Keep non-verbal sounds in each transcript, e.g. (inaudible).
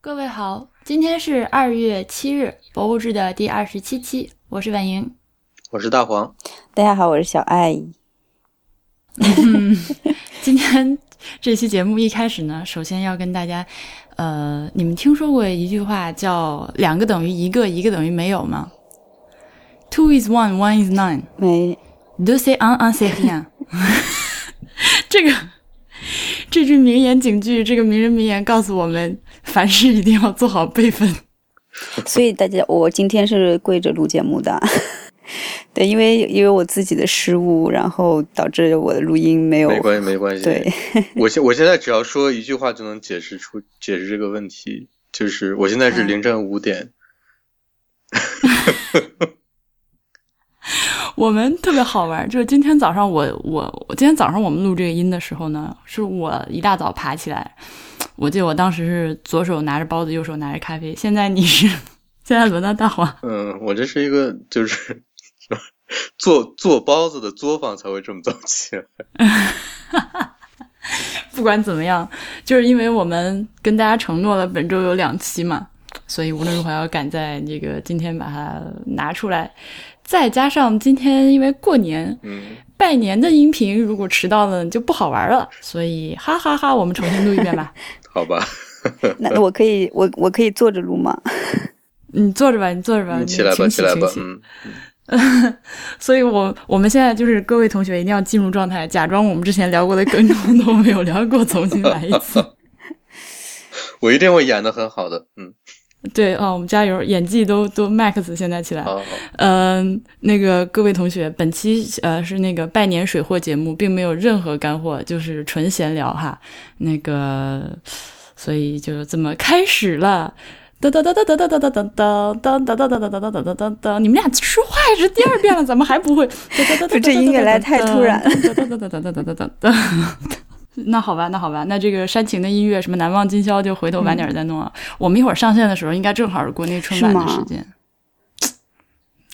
各位好，今天是二月七日，博物志的第二十七期，我是婉莹，我是大黄，大家好，我是小爱。(laughs) 今天这期节目一开始呢，首先要跟大家，呃，你们听说过一句话叫“两个等于一个，一个等于没有”吗？Two is one, one is none。没。Deux c'est un, un c'est rien。(laughs) 这个这句名言警句，这个名人名言告诉我们，凡事一定要做好备份。所以大家，我今天是跪着录节目的。(laughs) 对，因为因为我自己的失误，然后导致我的录音没有。没关系，没关系。对，我现我现在只要说一句话就能解释出解释这个问题，就是我现在是凌晨五点。(laughs) 我们特别好玩，就是今天早上我我我今天早上我们录这个音的时候呢，是我一大早爬起来，我记得我当时是左手拿着包子，右手拿着咖啡。现在你是现在轮到大黄。嗯，我这是一个就是做做包子的作坊才会这么早起来。(laughs) 不管怎么样，就是因为我们跟大家承诺了本周有两期嘛，所以无论如何要赶在这个今天把它拿出来。再加上今天因为过年，嗯，拜年的音频如果迟到了就不好玩了，所以哈哈哈，我们重新录一遍吧。(laughs) 好吧。(laughs) 那我可以，我我可以坐着录吗？(laughs) 你坐着吧，你坐着吧，你起来吧，起来吧。嗯。(laughs) 所以我我们现在就是各位同学一定要进入状态，假装我们之前聊过的梗都没有聊过，重新来一次。我一定会演的很好的，嗯。对啊，我们加油！演技都都 max，现在起来。好。嗯，那个各位同学，本期呃是那个拜年水货节目，并没有任何干货，就是纯闲聊哈。那个，所以就这么开始了。哒哒哒哒哒哒哒哒哒哒哒哒哒哒哒哒哒哒哒。你们俩说话也是第二遍了，怎么还不会？(laughs) 这音乐来太突然。哒哒哒哒哒哒哒哒哒。那好吧，那好吧，那这个煽情的音乐，什么难忘今宵，就回头晚点再弄啊。我们一会儿上线的时候，应该正好是国内春晚的时间。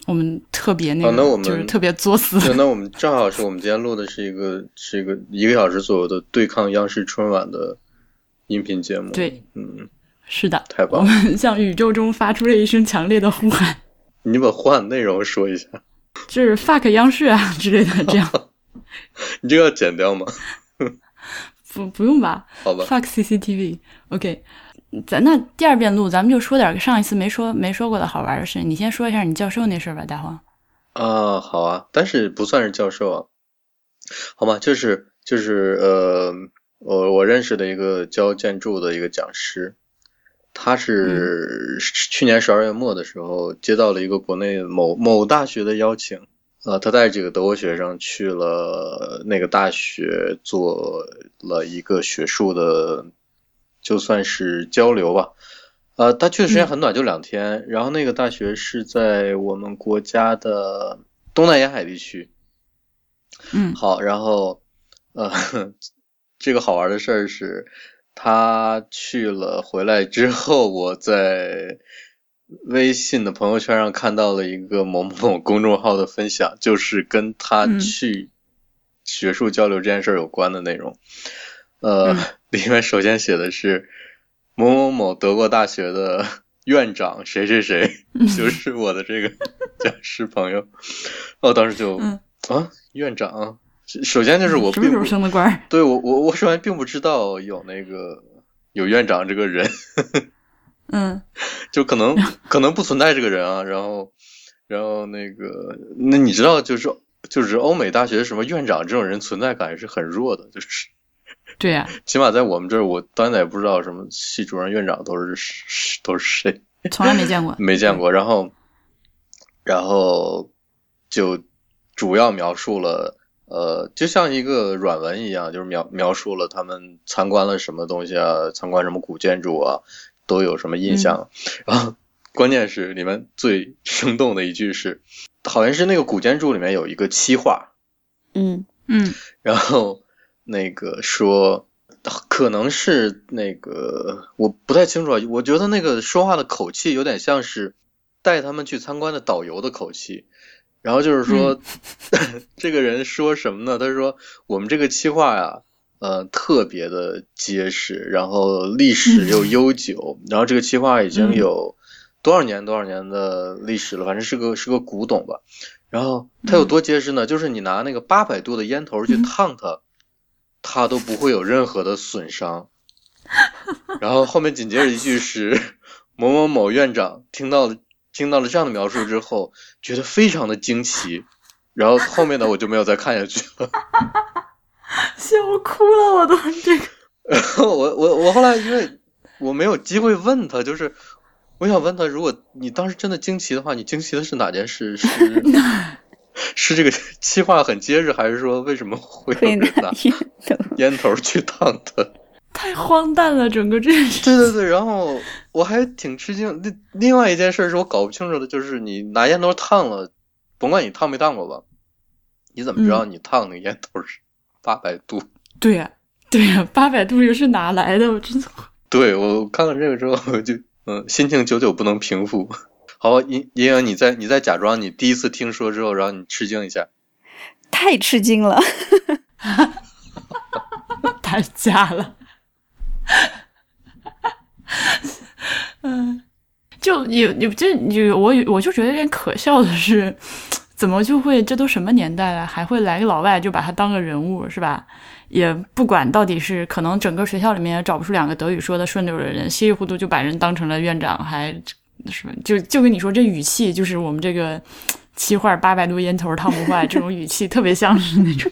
我们特别那个，就是特别作死。那我们正好是我们今天录的是一个是一个一个小时左右的对抗央视春晚的音频节目。对，嗯，是的，太棒了。我们向宇宙中发出了一声强烈的呼喊。(laughs) 你把呼喊内容说一下。就是 fuck 央视啊之类的，这样。(laughs) 你这个要剪掉吗？(laughs) 不不用吧，好吧。fuck CCTV，OK，咱那第二遍录，咱们就说点上一次没说没说过的好玩的事。你先说一下你教授那事儿吧，大黄。啊，好啊，但是不算是教授啊，好吗？就是就是呃，我我认识的一个教建筑的一个讲师，他是去年十二月末的时候接到了一个国内某某大学的邀请。呃，他带几个德国学生去了那个大学，做了一个学术的，就算是交流吧。呃，他去的时间很短，就两天。然后那个大学是在我们国家的东南沿海地区。嗯，好，然后呃，(laughs) 这个好玩的事儿是，他去了回来之后，我在。微信的朋友圈上看到了一个某某公众号的分享，就是跟他去学术交流这件事儿有关的内容。呃，(laughs) 里面首先写的是某某某德国大学的 (laughs) 院长谁谁谁，就是我的这个 (laughs) 讲师朋友。哦，当时就啊，院长，首先就是我什么时候升的官？对我我我首先并不知道有那个有院长这个人。嗯，就可能 (laughs) 可能不存在这个人啊，然后然后那个那你知道就是就是欧美大学什么院长这种人存在感是很弱的，就是。对呀，(laughs) 起码在我们这儿我当然也不知道什么系主任院长都是都是谁，从来没见过，(laughs) 没见过。然后然后就主要描述了呃，就像一个软文一样，就是描描述了他们参观了什么东西啊，参观什么古建筑啊。都有什么印象？然后关键是里面最生动的一句是，好像是那个古建筑里面有一个漆画，嗯嗯，然后那个说可能是那个我不太清楚啊，我觉得那个说话的口气有点像是带他们去参观的导游的口气，然后就是说 (laughs) 这个人说什么呢？他说我们这个漆画呀。呃特别的结实，然后历史又悠久，然后这个企划已经有多少年多少年的历史了，反正是个是个古董吧。然后它有多结实呢？就是你拿那个八百度的烟头去烫它，它都不会有任何的损伤。(laughs) 然后后面紧接着一句是某某某院长听到了听到了这样的描述之后，觉得非常的惊奇。然后后面的我就没有再看下去了，(laughs) (laughs) 笑哭了，我都这个。然 (laughs) 后我我我后来因为我没有机会问他，就是我想问他，如果你当时真的惊奇的话，你惊奇的是哪件事？是 (laughs) 是这个气话很结实，还是说为什么会拿烟头去烫他？太荒诞了，整个这件事。对对对，然后我还挺吃惊。另另外一件事是我搞不清楚的，就是你拿烟头烫了。甭管你烫没烫过吧，你怎么知道你烫那个烟头是八百度？对呀，对呀，八百度又是哪来的？我真的。(laughs) 对我看了这个之后，我就嗯，心情久久不能平复。(laughs) 好，莹莹莹，你再你再假装你第一次听说之后，然后你吃惊一下。太吃惊了，(laughs) 太假了。嗯。就你你就你我我就觉得有点可笑的是，怎么就会这都什么年代了，还会来个老外就把他当个人物是吧？也不管到底是可能整个学校里面也找不出两个德语说的顺溜的人，稀里糊涂就把人当成了院长，还是吧？就就跟你说这语气，就是我们这个七画八百度烟头烫不坏这种语气，特别像是那种。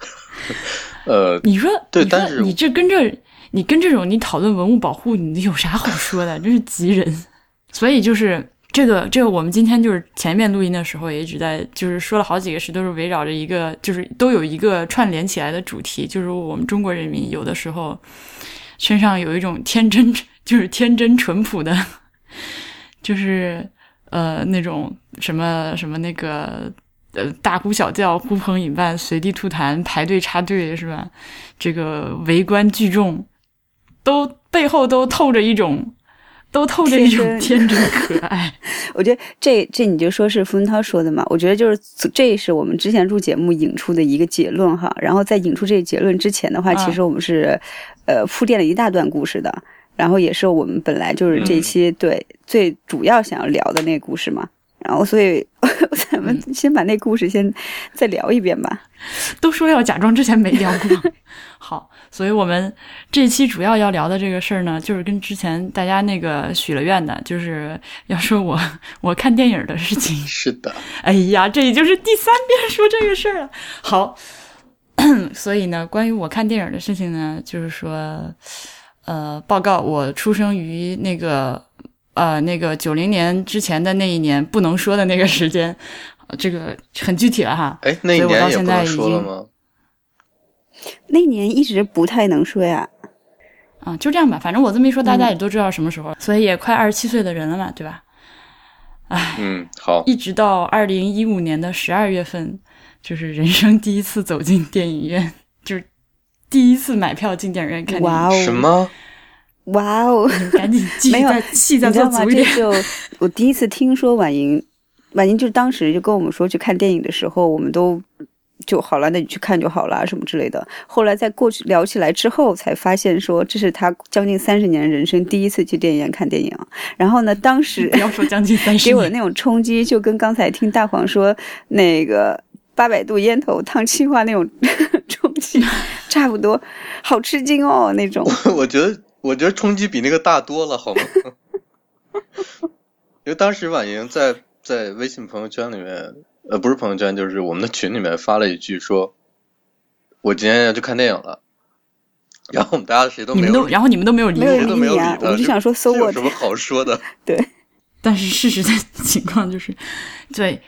(laughs) 呃，你说对，但是你这跟这你跟这种你讨论文物保护，你有啥好说的？真是急人。所以就是这个，这个我们今天就是前面录音的时候也一直在，就是说了好几个事，都是围绕着一个，就是都有一个串联起来的主题，就是我们中国人民有的时候身上有一种天真，(laughs) 就是天真淳朴的，(laughs) 就是呃那种什么什么那个呃大呼小叫、呼朋引伴、随地吐痰、排队插队是吧？这个围观聚众，都背后都透着一种。都透着一种天真可爱。(laughs) 我觉得这这你就说是傅文涛说的嘛？我觉得就是这是我们之前录节目引出的一个结论哈。然后在引出这个结论之前的话，其实我们是呃铺垫了一大段故事的。然后也是我们本来就是这期对最主要想要聊的那个故事嘛。然后所以咱们先把那故事先再聊一遍吧。都说要假装之前没聊过。(laughs) 好。所以我们这期主要要聊的这个事儿呢，就是跟之前大家那个许了愿的，就是要说我我看电影的事情。(laughs) 是的，哎呀，这已经是第三遍说这个事儿了。好，所以呢，关于我看电影的事情呢，就是说，呃，报告我出生于那个呃那个九零年之前的那一年，不能说的那个时间，(laughs) 这个很具体了哈。哎，那一年也不能说了吗？那年一直不太能说呀，啊，就这样吧，反正我这么一说，大家也都知道什么时候，所以也快二十七岁的人了嘛，对吧？哎，嗯，好，一直到二零一五年的十二月份，就是人生第一次走进电影院，就是第一次买票进电影院看哇哦，什么？哇哦，(laughs) 赶紧没有戏再做足一点。就我第一次听说婉莹，婉莹就当时就跟我们说去看电影的时候，我们都。就好了，那你去看就好了，什么之类的。后来在过去聊起来之后，才发现说这是他将近三十年人生第一次去电影院看电影。然后呢，当时不要说将近三十，(laughs) 给我的那种冲击，就跟刚才听大黄说那个八百度烟头烫气化那种 (laughs) 冲击差不多，好吃惊哦那种。我觉得，我觉得冲击比那个大多了，好吗？(laughs) 因为当时婉莹在在微信朋友圈里面。呃，不是朋友圈，就是我们的群里面发了一句说：“我今天要去看电影了。”然后我们大家谁都没有，然后你们都没有理，谁都没有理他。我就想说，搜我有什么好说的？对。但是事实的 (laughs) 情况就是，对。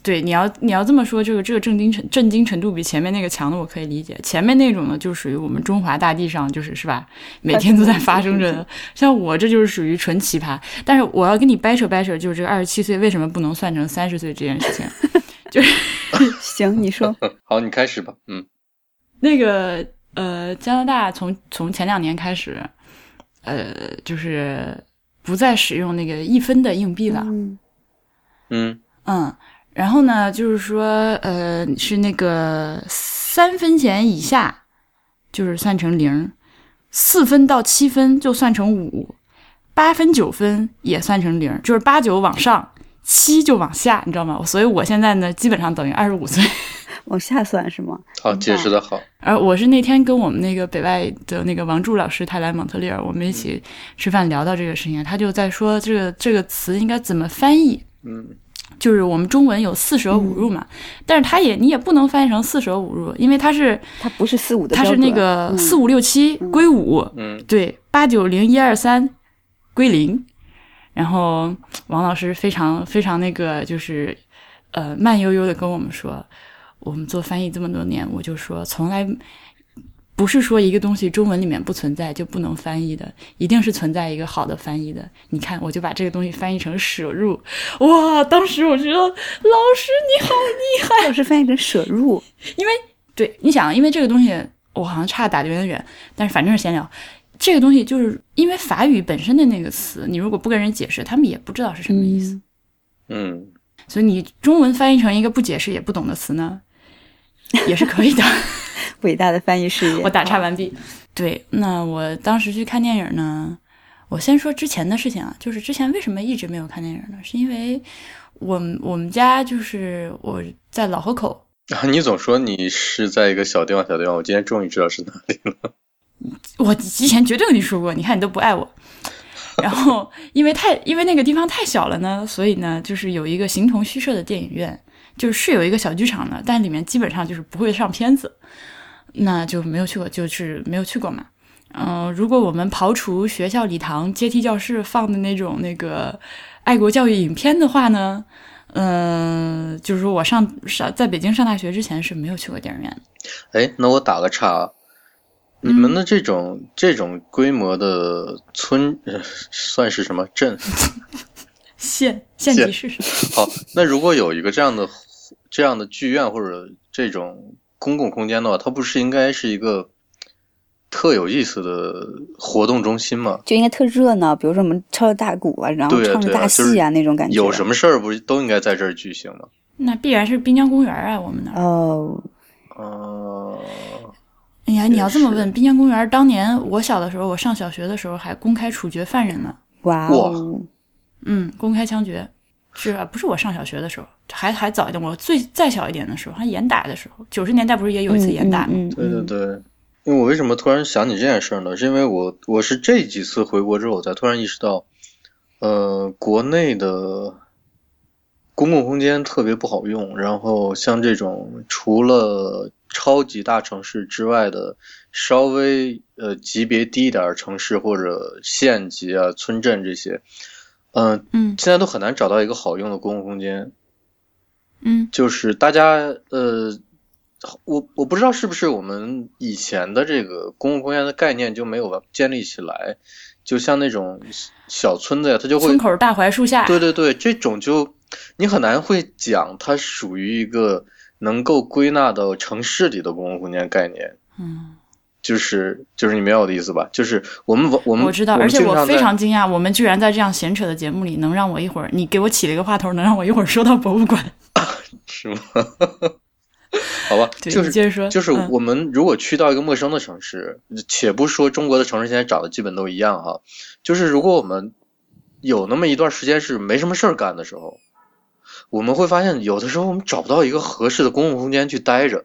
对，你要你要这么说，这个这个震惊程震惊程度比前面那个强的，我可以理解。前面那种呢，就属于我们中华大地上，就是是吧？每天都在发生着。(laughs) 像我这就是属于纯奇葩。但是我要跟你掰扯掰扯，就是这个二十七岁为什么不能算成三十岁这件事情？(laughs) 就是 (laughs) 行，你说好，你开始吧。嗯，那个呃，加拿大从从前两年开始，呃，就是不再使用那个一分的硬币了。嗯嗯嗯。然后呢，就是说，呃，是那个三分钱以下就是算成零，四分到七分就算成五，八分九分也算成零，就是八九往上，七就往下，你知道吗？所以我现在呢，基本上等于二十五岁。(laughs) 往下算是吗？好，解释的好。而我是那天跟我们那个北外的那个王柱老师，他来蒙特利尔，我们一起吃饭聊到这个事情，他就在说这个这个词应该怎么翻译。嗯，就是我们中文有四舍五入嘛，但是它也你也不能翻译成四舍五入，因为它是它不是四五的，它是那个四五六七归五，嗯，对，八九零一二三归零。然后王老师非常非常那个就是呃慢悠悠的跟我们说。我们做翻译这么多年，我就说从来不是说一个东西中文里面不存在就不能翻译的，一定是存在一个好的翻译的。你看，我就把这个东西翻译成“舍入”，哇！当时我觉得老师你好厉害，老师翻译成“舍入”，因为对，你想，因为这个东西我好像差打的有点远，但是反正是闲聊。这个东西就是因为法语本身的那个词，你如果不跟人解释，他们也不知道是什么意思。嗯，所以你中文翻译成一个不解释也不懂的词呢？(laughs) 也是可以的，伟大的翻译事业。我打岔完毕。对，那我当时去看电影呢，我先说之前的事情啊，就是之前为什么一直没有看电影呢？是因为我我们家就是我在老河口。啊，你总说你是在一个小地方，小地方，我今天终于知道是哪里了。(laughs) 我之前绝对跟你说过，你看你都不爱我。然后因为太因为那个地方太小了呢，所以呢，就是有一个形同虚设的电影院。就是是有一个小剧场的，但里面基本上就是不会上片子，那就没有去过，就是没有去过嘛。嗯，如果我们刨除学校礼堂、阶梯教室放的那种那个爱国教育影片的话呢，嗯，就是说我上上在北京上大学之前是没有去过电影院。哎，那我打个岔，你们的这种这种规模的村 (laughs) 算是什么镇？县县级市。好，那如果有一个这样的这样的剧院或者这种公共空间的话，它不是应该是一个特有意思的活动中心吗？就应该特热闹，比如说我们敲着大鼓啊，然后唱着大戏啊那种感觉。有什么事儿不是都应该在这儿举行吗？那必然是滨江公园啊，我们那儿。哦。哦。哎呀，你要这么问，滨江公园当年我小的时候，我上小学的时候还公开处决犯人呢。哇哦。嗯，公开枪决，是啊，不是我上小学的时候，还还早一点，我最再小一点的时候，还严打的时候，九十年代不是也有一次严打吗？对对对，因为我为什么突然想起这件事呢？是因为我我是这几次回国之后，我才突然意识到，呃，国内的公共空间特别不好用，然后像这种除了超级大城市之外的稍微呃级别低一点城市或者县级啊、村镇这些。嗯嗯，现在都很难找到一个好用的公共空间。嗯，就是大家呃，我我不知道是不是我们以前的这个公共空间的概念就没有建立起来，就像那种小村子呀，它就会村口大槐树下。对对对，这种就你很难会讲它属于一个能够归纳到城市里的公共空间概念。嗯。就是就是你明白我的意思吧？就是我们我们我知道，而且我非常惊讶，我们居然在这样闲扯的节目里，能让我一会儿你给我起了一个话头，能让我一会儿说到博物馆，(laughs) 是吗？(laughs) 好吧，就是接着说，就是我们如果去到一个陌生的城市，且不说中国的城市现在长得基本都一样哈，就是如果我们有那么一段时间是没什么事儿干的时候，我们会发现有的时候我们找不到一个合适的公共空间去待着，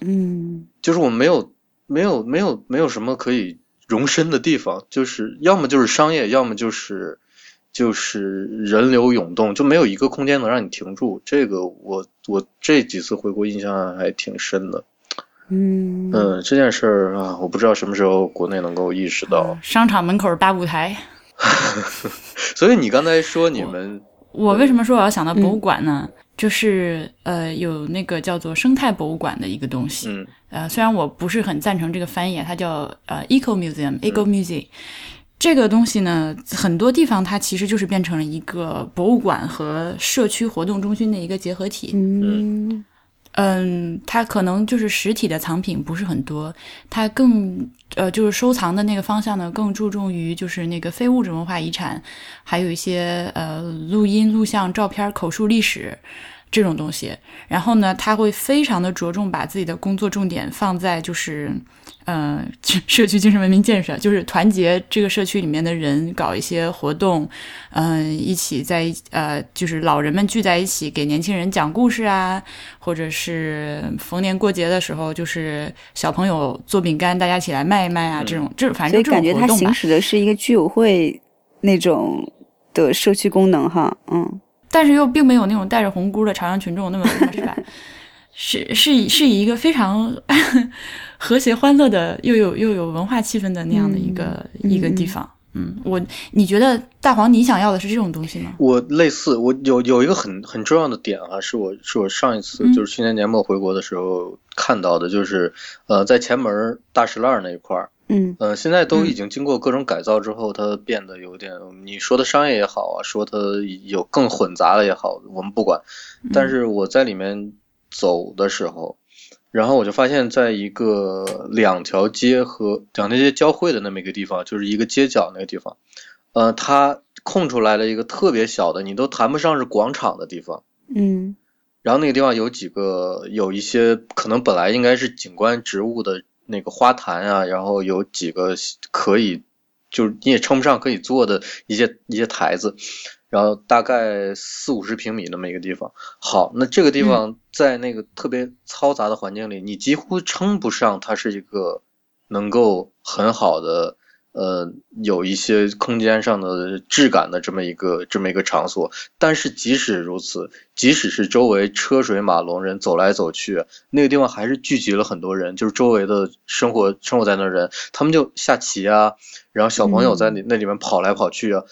嗯，就是我们没有。没有没有没有什么可以容身的地方，就是要么就是商业，要么就是就是人流涌动，就没有一个空间能让你停住。这个我我这几次回国印象还挺深的。嗯嗯，这件事儿啊，我不知道什么时候国内能够意识到。商场门口大舞台。(laughs) 所以你刚才说你们，我为什么说我要想到博物馆呢？就是呃，有那个叫做生态博物馆的一个东西。嗯。呃，虽然我不是很赞成这个翻译，它叫呃 eco museum，eco museum。这个东西呢，很多地方它其实就是变成了一个博物馆和社区活动中心的一个结合体。嗯。嗯，它可能就是实体的藏品不是很多，它更呃就是收藏的那个方向呢，更注重于就是那个非物质文化遗产，还有一些呃录音、录像、照片、口述历史这种东西。然后呢，他会非常的着重把自己的工作重点放在就是，呃，(laughs) 社区精神文明建设，就是团结这个社区里面的人，搞一些活动，嗯，一起在呃，就是老人们聚在一起给年轻人讲故事啊，或者是逢年过节的时候，就是小朋友做饼干，大家一起来卖一卖啊，这种，这反正这种活动吧。感觉他行使的是一个居委会那种的社区功能哈，嗯。但是又并没有那种带着红箍的朝阳群众那么 (laughs) 是吧？是是是以一个非常 (laughs) 和谐欢乐的，又有又有文化气氛的那样的一个一个地方。嗯，我你觉得大黄你想要的是这种东西吗？我类似，我有有一个很很重要的点啊，是我是我上一次就是去年年末回国的时候看到的，就是呃在前门大石烂那一块儿。嗯呃，现在都已经经过各种改造之后，它变得有点，你说的商业也好啊，说它有更混杂了也好，我们不管。但是我在里面走的时候，然后我就发现，在一个两条街和两条街交汇的那么一个地方，就是一个街角那个地方，呃，它空出来了一个特别小的，你都谈不上是广场的地方。嗯。然后那个地方有几个，有一些可能本来应该是景观植物的。那个花坛啊，然后有几个可以，就是你也称不上可以坐的一些一些台子，然后大概四五十平米那么一个地方。好，那这个地方在那个特别嘈杂的环境里，你几乎称不上它是一个能够很好的。呃，有一些空间上的质感的这么一个这么一个场所，但是即使如此，即使是周围车水马龙，人走来走去，那个地方还是聚集了很多人，就是周围的生活生活在那人，他们就下棋啊，然后小朋友在那那里面跑来跑去啊，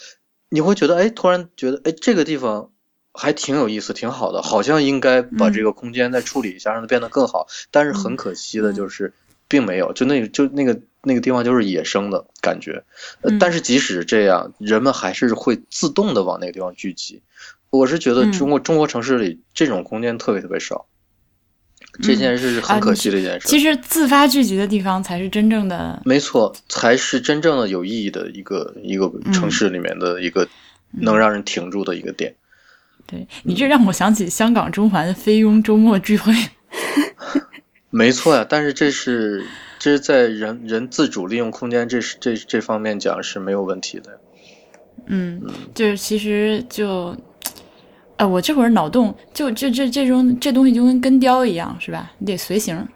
你会觉得哎，突然觉得哎，这个地方还挺有意思，挺好的，好像应该把这个空间再处理一下，让它变得更好，但是很可惜的就是，并没有，就那个就那个。那个地方就是野生的感觉，呃，但是即使这样，人们还是会自动的往那个地方聚集。我是觉得中国中国城市里这种空间特别特别少，这件事是很可惜的一件事。其实自发聚集的地方才是真正的，没错，才是真正的有意义的一个一个城市里面的一个能让人停住的一个点。对你这让我想起香港中环菲佣周末聚会。(laughs) 没错呀，但是这是。这是在人人自主利用空间这是这这方面讲是没有问题的。嗯，就是其实就，呃，我这会儿脑洞就这这这种这东西就跟根雕一样是吧？你得随形。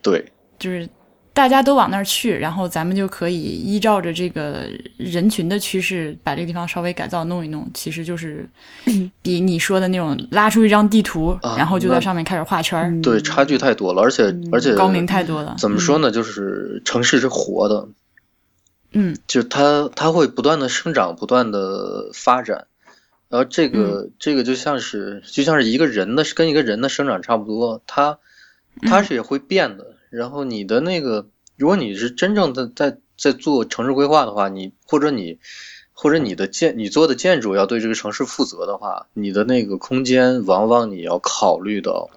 对，就是。大家都往那儿去，然后咱们就可以依照着这个人群的趋势，把这个地方稍微改造弄一弄。其实就是比你说的那种拉出一张地图，然后就在上面开始画圈儿。对，差距太多了，而且而且高明太多了。怎么说呢？就是城市是活的，嗯，就它它会不断的生长，不断的发展。然后这个这个就像是就像是一个人的跟一个人的生长差不多，它它是也会变的。然后你的那个，如果你是真正的在在做城市规划的话，你或者你或者你的建你做的建筑要对这个城市负责的话，你的那个空间往往你要考虑到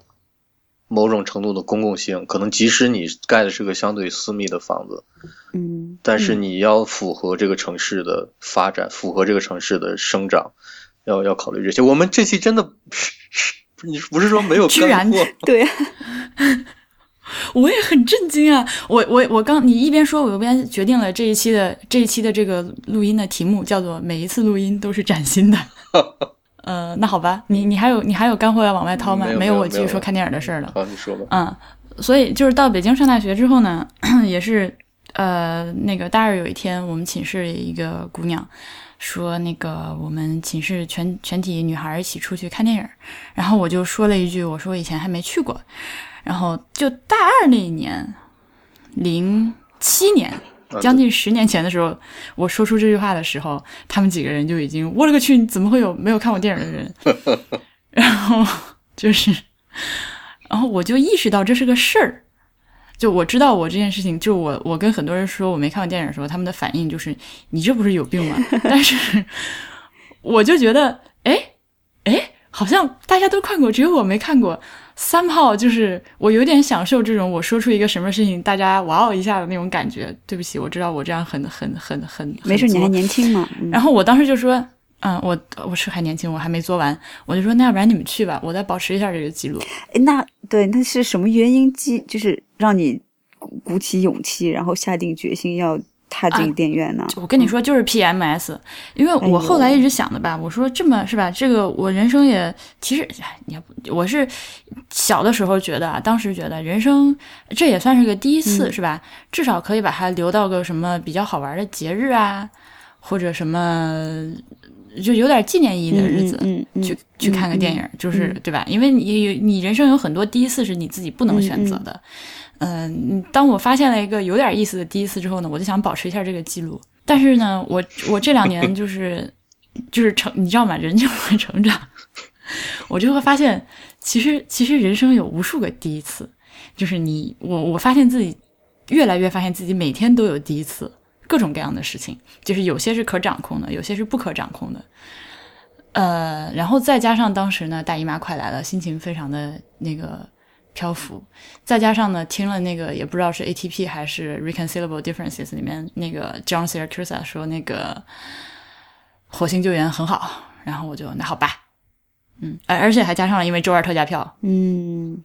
某种程度的公共性，可能即使你盖的是个相对私密的房子，嗯，但是你要符合这个城市的发展，符合这个城市的生长，要要考虑这些。我们这期真的 (laughs) 你不是说没有干货？对。(laughs) (laughs) 我也很震惊啊！我我我刚你一边说，我一边决定了这一期的这一期的这个录音的题目叫做“每一次录音都是崭新的”。(laughs) 呃，那好吧，你你还有你还有干货要往外掏吗？没有，我继续说看电影的事儿了。好，你说吧。嗯，所以就是到北京上大学之后呢，(coughs) 也是呃那个大二有一天，我们寝室一个姑娘说，那个我们寝室全全体女孩一起出去看电影，然后我就说了一句，我说以前还没去过。然后就大二那一年，零七年，将近十年前的时候，我说出这句话的时候，他们几个人就已经，我勒个去，怎么会有没有看过电影的人？(laughs) 然后就是，然后我就意识到这是个事儿，就我知道我这件事情，就我我跟很多人说我没看过电影的时候，他们的反应就是你这不是有病吗？(laughs) 但是我就觉得，哎哎，好像大家都看过，只有我没看过。三炮就是我有点享受这种我说出一个什么事情大家哇哦一下的那种感觉。对不起，我知道我这样很很很很没事，你还年轻嘛。然后我当时就说，嗯，我我是还年轻，我还没做完，我就说那要不然你们去吧，我再保持一下这个记录。哎，那对，那是什么原因？激就是让你鼓鼓起勇气，然后下定决心要踏进电影院呢？我跟你说，就是 PMS，因为我后来一直想的吧，我说这么是吧？这个我人生也其实，你要不我是小的时候觉得啊，当时觉得人生这也算是个第一次，是吧？至少可以把它留到个什么比较好玩的节日啊，或者什么。就有点纪念意义的日子，去去看个电影，就是对吧？因为你你人生有很多第一次是你自己不能选择的。嗯，当我发现了一个有点意思的第一次之后呢，我就想保持一下这个记录。但是呢，我我这两年就是 (laughs) 就是成，你知道吗？人就会成长，(laughs) 我就会发现，其实其实人生有无数个第一次，就是你我我发现自己越来越发现自己每天都有第一次。各种各样的事情，就是有些是可掌控的，有些是不可掌控的。呃，然后再加上当时呢，大姨妈快来了，心情非常的那个漂浮。再加上呢，听了那个也不知道是 ATP 还是 Reconcilable Differences 里面那个 John Siracusa 说那个火星救援很好，然后我就那好吧，嗯，而而且还加上了因为周二特价票，嗯，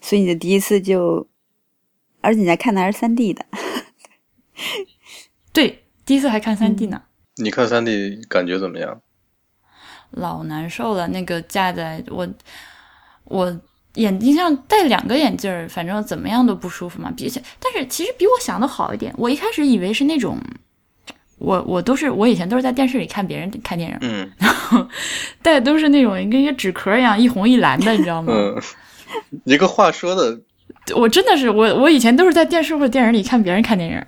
所以你的第一次就，而且你还看的还是三 D 的。(laughs) 对，第一次还看三 D 呢。你看三 D 感觉怎么样？老难受了，那个架在我我眼睛上戴两个眼镜儿，反正怎么样都不舒服嘛。比起，但是其实比我想的好一点。我一开始以为是那种，我我都是我以前都是在电视里看别人看电影，嗯，然后戴的都是那种跟一个纸壳一样，一红一蓝的，你知道吗？嗯，一个话说的。我真的是我，我以前都是在电视或者电影里看别人看电影，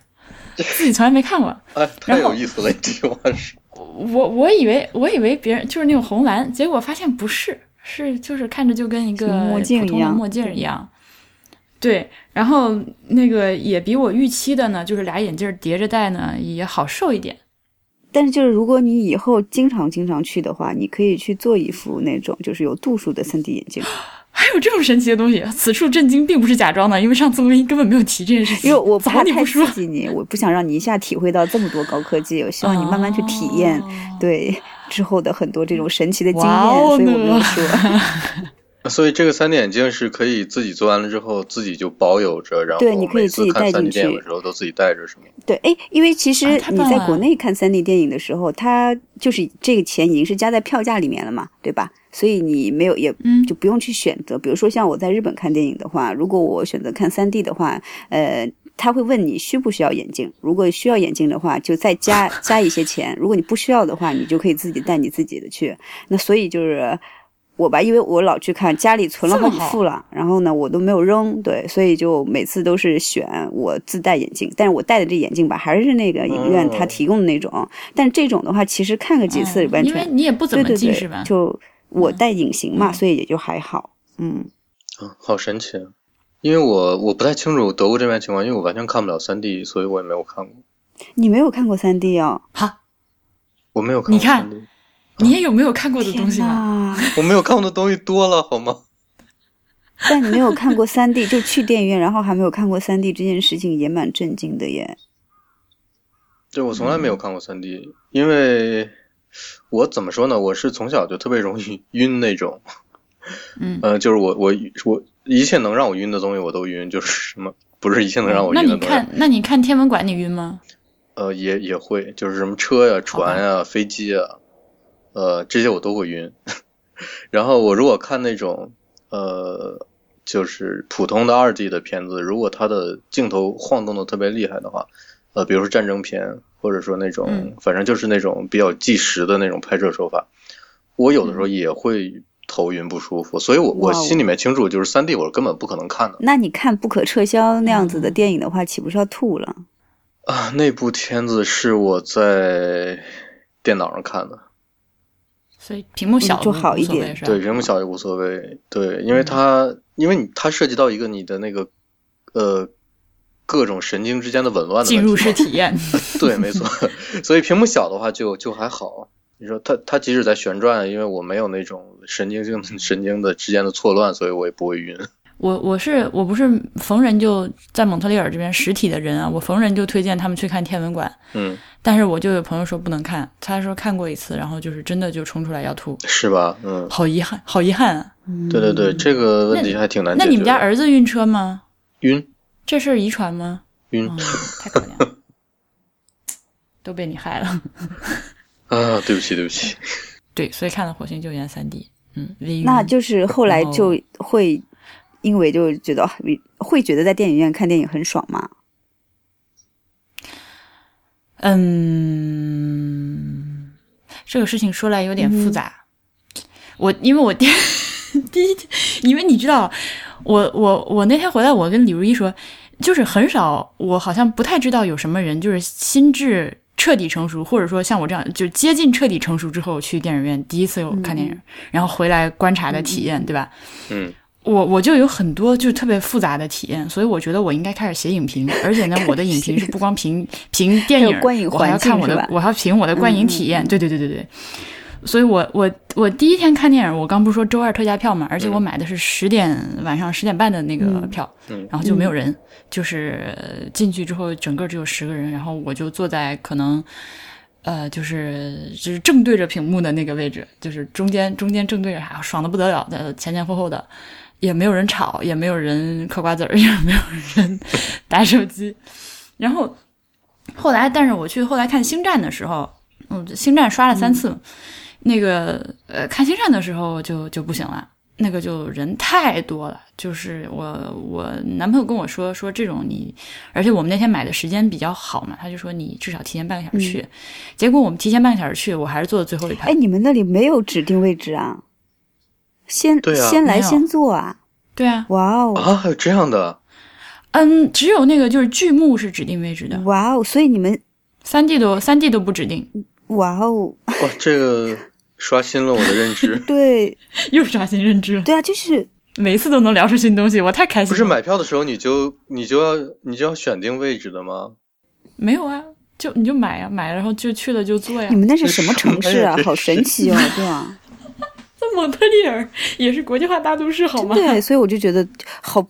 自己从来没看过。哎，太有意思了！这句话是。我我以为我以为别人就是那种红蓝，结果发现不是，是就是看着就跟一个墨镜一样，墨镜一样。对，然后那个也比我预期的呢，就是俩眼镜叠着戴呢也好受一点。但是就是如果你以后经常经常去的话，你可以去做一副那种就是有度数的 3D 眼镜。(gasps) 还有这种神奇的东西，此处震惊并不是假装的，因为上次录音根本没有提这件事情。因为我怕太刺激你，我不想让你一下体会到这么多高科技，我希望你慢慢去体验，对之后的很多这种神奇的经验，所以我没有说。(laughs) 所以这个三 D 眼镜是可以自己做完了之后自己就保有着，然后对，你可以自己带进去。电影的时候都自己带着，是吗？对，哎，因为其实你在国内看三 D 电影的时候，它就是这个钱已经是加在票价里面了嘛，对吧？所以你没有也就不用去选择。比如说像我在日本看电影的话，如果我选择看三 D 的话，呃，他会问你需不需要眼镜。如果需要眼镜的话，就再加 (laughs) 加一些钱。如果你不需要的话，你就可以自己带你自己的去。那所以就是。我吧，因为我老去看，家里存了好几副了，然后呢，我都没有扔，对，所以就每次都是选我自带眼镜，但是我戴的这眼镜吧，还是那个影院他提供的那种，但这种的话，其实看个几次完全，因为你也不怎么近视吧，就我戴隐形嘛，所以也就还好，嗯，啊，好神奇啊，因为我我不太清楚德国这边情况，因为我完全看不了三 D，所以我也没有看过。你没有看过三 D 啊？哈，我没有看过。你看。你也有没有看过的东西吗？(laughs) 我没有看过的东西多了，好吗？(laughs) 但你没有看过三 D，就去电影院，然后还没有看过三 D 这件事情，也蛮震惊的耶。对，我从来没有看过三 D，因为我怎么说呢？我是从小就特别容易 (laughs) 晕那种。嗯。呃，就是我我我一切能让我晕的东西我都晕，就是什么不是一切能让我晕的东西。那你看，那你看天文馆你晕吗？呃，也也会，就是什么车呀、船呀、飞机啊。呃，这些我都会晕。(laughs) 然后我如果看那种呃，就是普通的二 D 的片子，如果它的镜头晃动的特别厉害的话，呃，比如说战争片，或者说那种，反正就是那种比较纪实的那种拍摄手法，我有的时候也会头晕不舒服。所以我我心里面清楚，就是三 D 我根本不可能看的。那你看不可撤销那样子的电影的话，岂不是要吐了？啊，那部片子是我在电脑上看的。所以屏幕小就好一点，对，屏幕小也无所谓。对，因为它，因为你它涉及到一个你的那个呃各种神经之间的紊乱的进入式体验。(laughs) 对，没错。(laughs) 所以屏幕小的话就就还好。你说它它即使在旋转，因为我没有那种神经性 (laughs) 神经的之间的错乱，所以我也不会晕。我我是我不是逢人就在蒙特利尔这边实体的人啊，我逢人就推荐他们去看天文馆。嗯，但是我就有朋友说不能看，他说看过一次，然后就是真的就冲出来要吐，是吧？嗯，好遗憾，好遗憾啊！对对对，这个问题还挺难解。那你们家儿子晕车吗？晕，这事儿遗传吗？晕嗯，太可怜了，(laughs) 都被你害了。啊！对不起，对不起。(laughs) 对，所以看了《火星救援》三 D，嗯，那就是后来就会因为就觉得哦会觉得在电影院看电影很爽吗？嗯，这个事情说来有点复杂。我因为我第第一天，因为你知道，我我我那天回来，我跟李如一说，就是很少，我好像不太知道有什么人就是心智彻底成熟，或者说像我这样就接近彻底成熟之后去电影院第一次有看电影，然后回来观察的体验，对吧？嗯，我我就有很多就特别复杂的体验，所以我觉得我应该开始写影评，(laughs) 而且呢，我的影评是不光评评电影，观影我还要看我，的我还要评我的观影体验。对对对对对。所以我我我第一天看电影，我刚不是说周二特价票嘛，而且我买的是十点晚上十点半的那个票，嗯然后就没有人，就是呃进去之后整个只有十个人，然后我就坐在可能。呃，就是就是正对着屏幕的那个位置，就是中间中间正对着，哎爽的不得了的，前前后后的，也没有人吵，也没有人嗑瓜子儿，(laughs) 也没有人打手机。然后后来，但是我去后来看《星战》的时候，嗯，《星战》刷了三次，那个呃，看《星战》的时候就就不行了，那个就人太多了。就是我我男朋友跟我说说这种你，而且我们那天买的时间比较好嘛，他就说你至少提前半个小时去。结果我们提前半个小时去，我还是坐的最后一排。哎，你们那里没有指定位置啊？先对啊先来先坐啊！对啊，哇哦啊，还有这样的？嗯，只有那个就是剧目是指定位置的，哇哦！所以你们三 D 都三 D 都不指定，哇哦，哇，这个刷新了我的认知。(laughs) 对又刷新认知了。对啊，就是每一次都能聊出新东西，我太开心了。不是买票的时候你就你就要你就要选定位置的吗？没有啊，就你就买啊，买然后就去了就坐呀你。们那是什么城市啊 (laughs) 好神奇哦，(laughs) 对啊，在蒙特利尔也是国际化大都市，好吗？对，所以我就觉得好。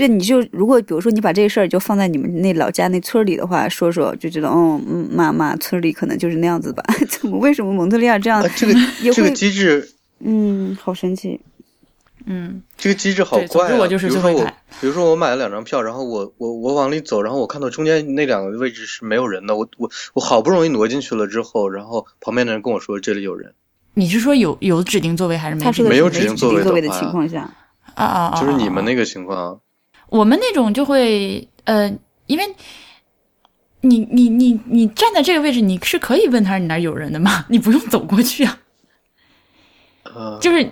对，你就如果比如说你把这个事儿就放在你们那老家那村里的话，说说就觉得，哦，嗯，妈妈村里可能就是那样子吧？(laughs) 怎么为什么蒙特利尔这样啊，？这个这个机制，嗯，好神奇。嗯，这个机制好怪啊！我就是比如说我比如说我买了两张票，然后我我我往里走，然后我看到中间那两个位置是没有人的，我我我好不容易挪进去了之后，然后旁边的人跟我说这里有人，你是说有有指定座位还是没指定？他说没没有指定座位的情况下，啊啊啊！就是你们那个，个情况。我们那种就会呃，因为你你你你站在这个位置，你是可以问他你那儿有人的吗？(laughs) 你不用走过去啊。呃，就是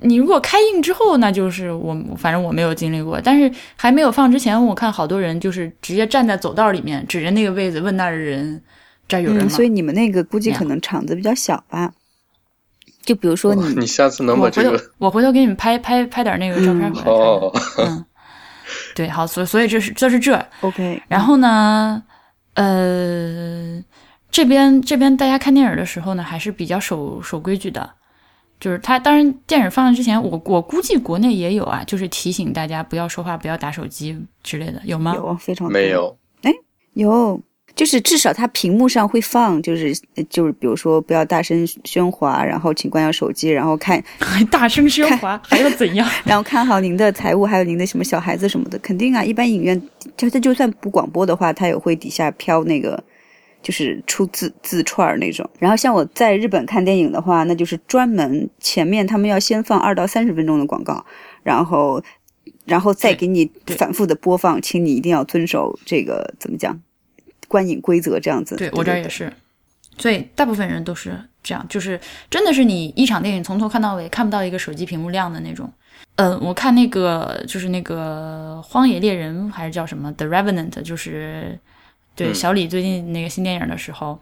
你如果开映之后，那就是我反正我没有经历过，但是还没有放之前，我看好多人就是直接站在走道里面，指着那个位子问那儿的人这儿有人嗯，吗？所以你们那个估计可能场子比较小吧。就比如说你，你下次能我回头把这个我回头给你们拍拍拍点那个照片回来看看。哦，嗯，对，好，所以所以这是这是这，OK，然后呢，呃，这边这边大家看电影的时候呢，还是比较守守规矩的。就是他，当然电影放映之前，我我估计国内也有啊，就是提醒大家不要说话、不要打手机之类的，有吗？有非常没有，哎有，就是至少它屏幕上会放，就是就是比如说不要大声喧哗，然后请关掉手机，然后看，(laughs) 大声喧哗，还要怎样？(laughs) 然后看好您的财务，还有您的什么小孩子什么的，肯定啊。一般影院就它就算不广播的话，它也会底下飘那个。就是出字字串儿那种，然后像我在日本看电影的话，那就是专门前面他们要先放二到三十分钟的广告，然后，然后再给你反复的播放，请你一定要遵守这个怎么讲，观影规则这样子。对我这儿也是，所以大部分人都是这样，就是真的是你一场电影从头看到尾，看不到一个手机屏幕亮的那种。嗯，我看那个就是那个《荒野猎人》还是叫什么《The Revenant》，就是对嗯小李最近那个新电影的时候，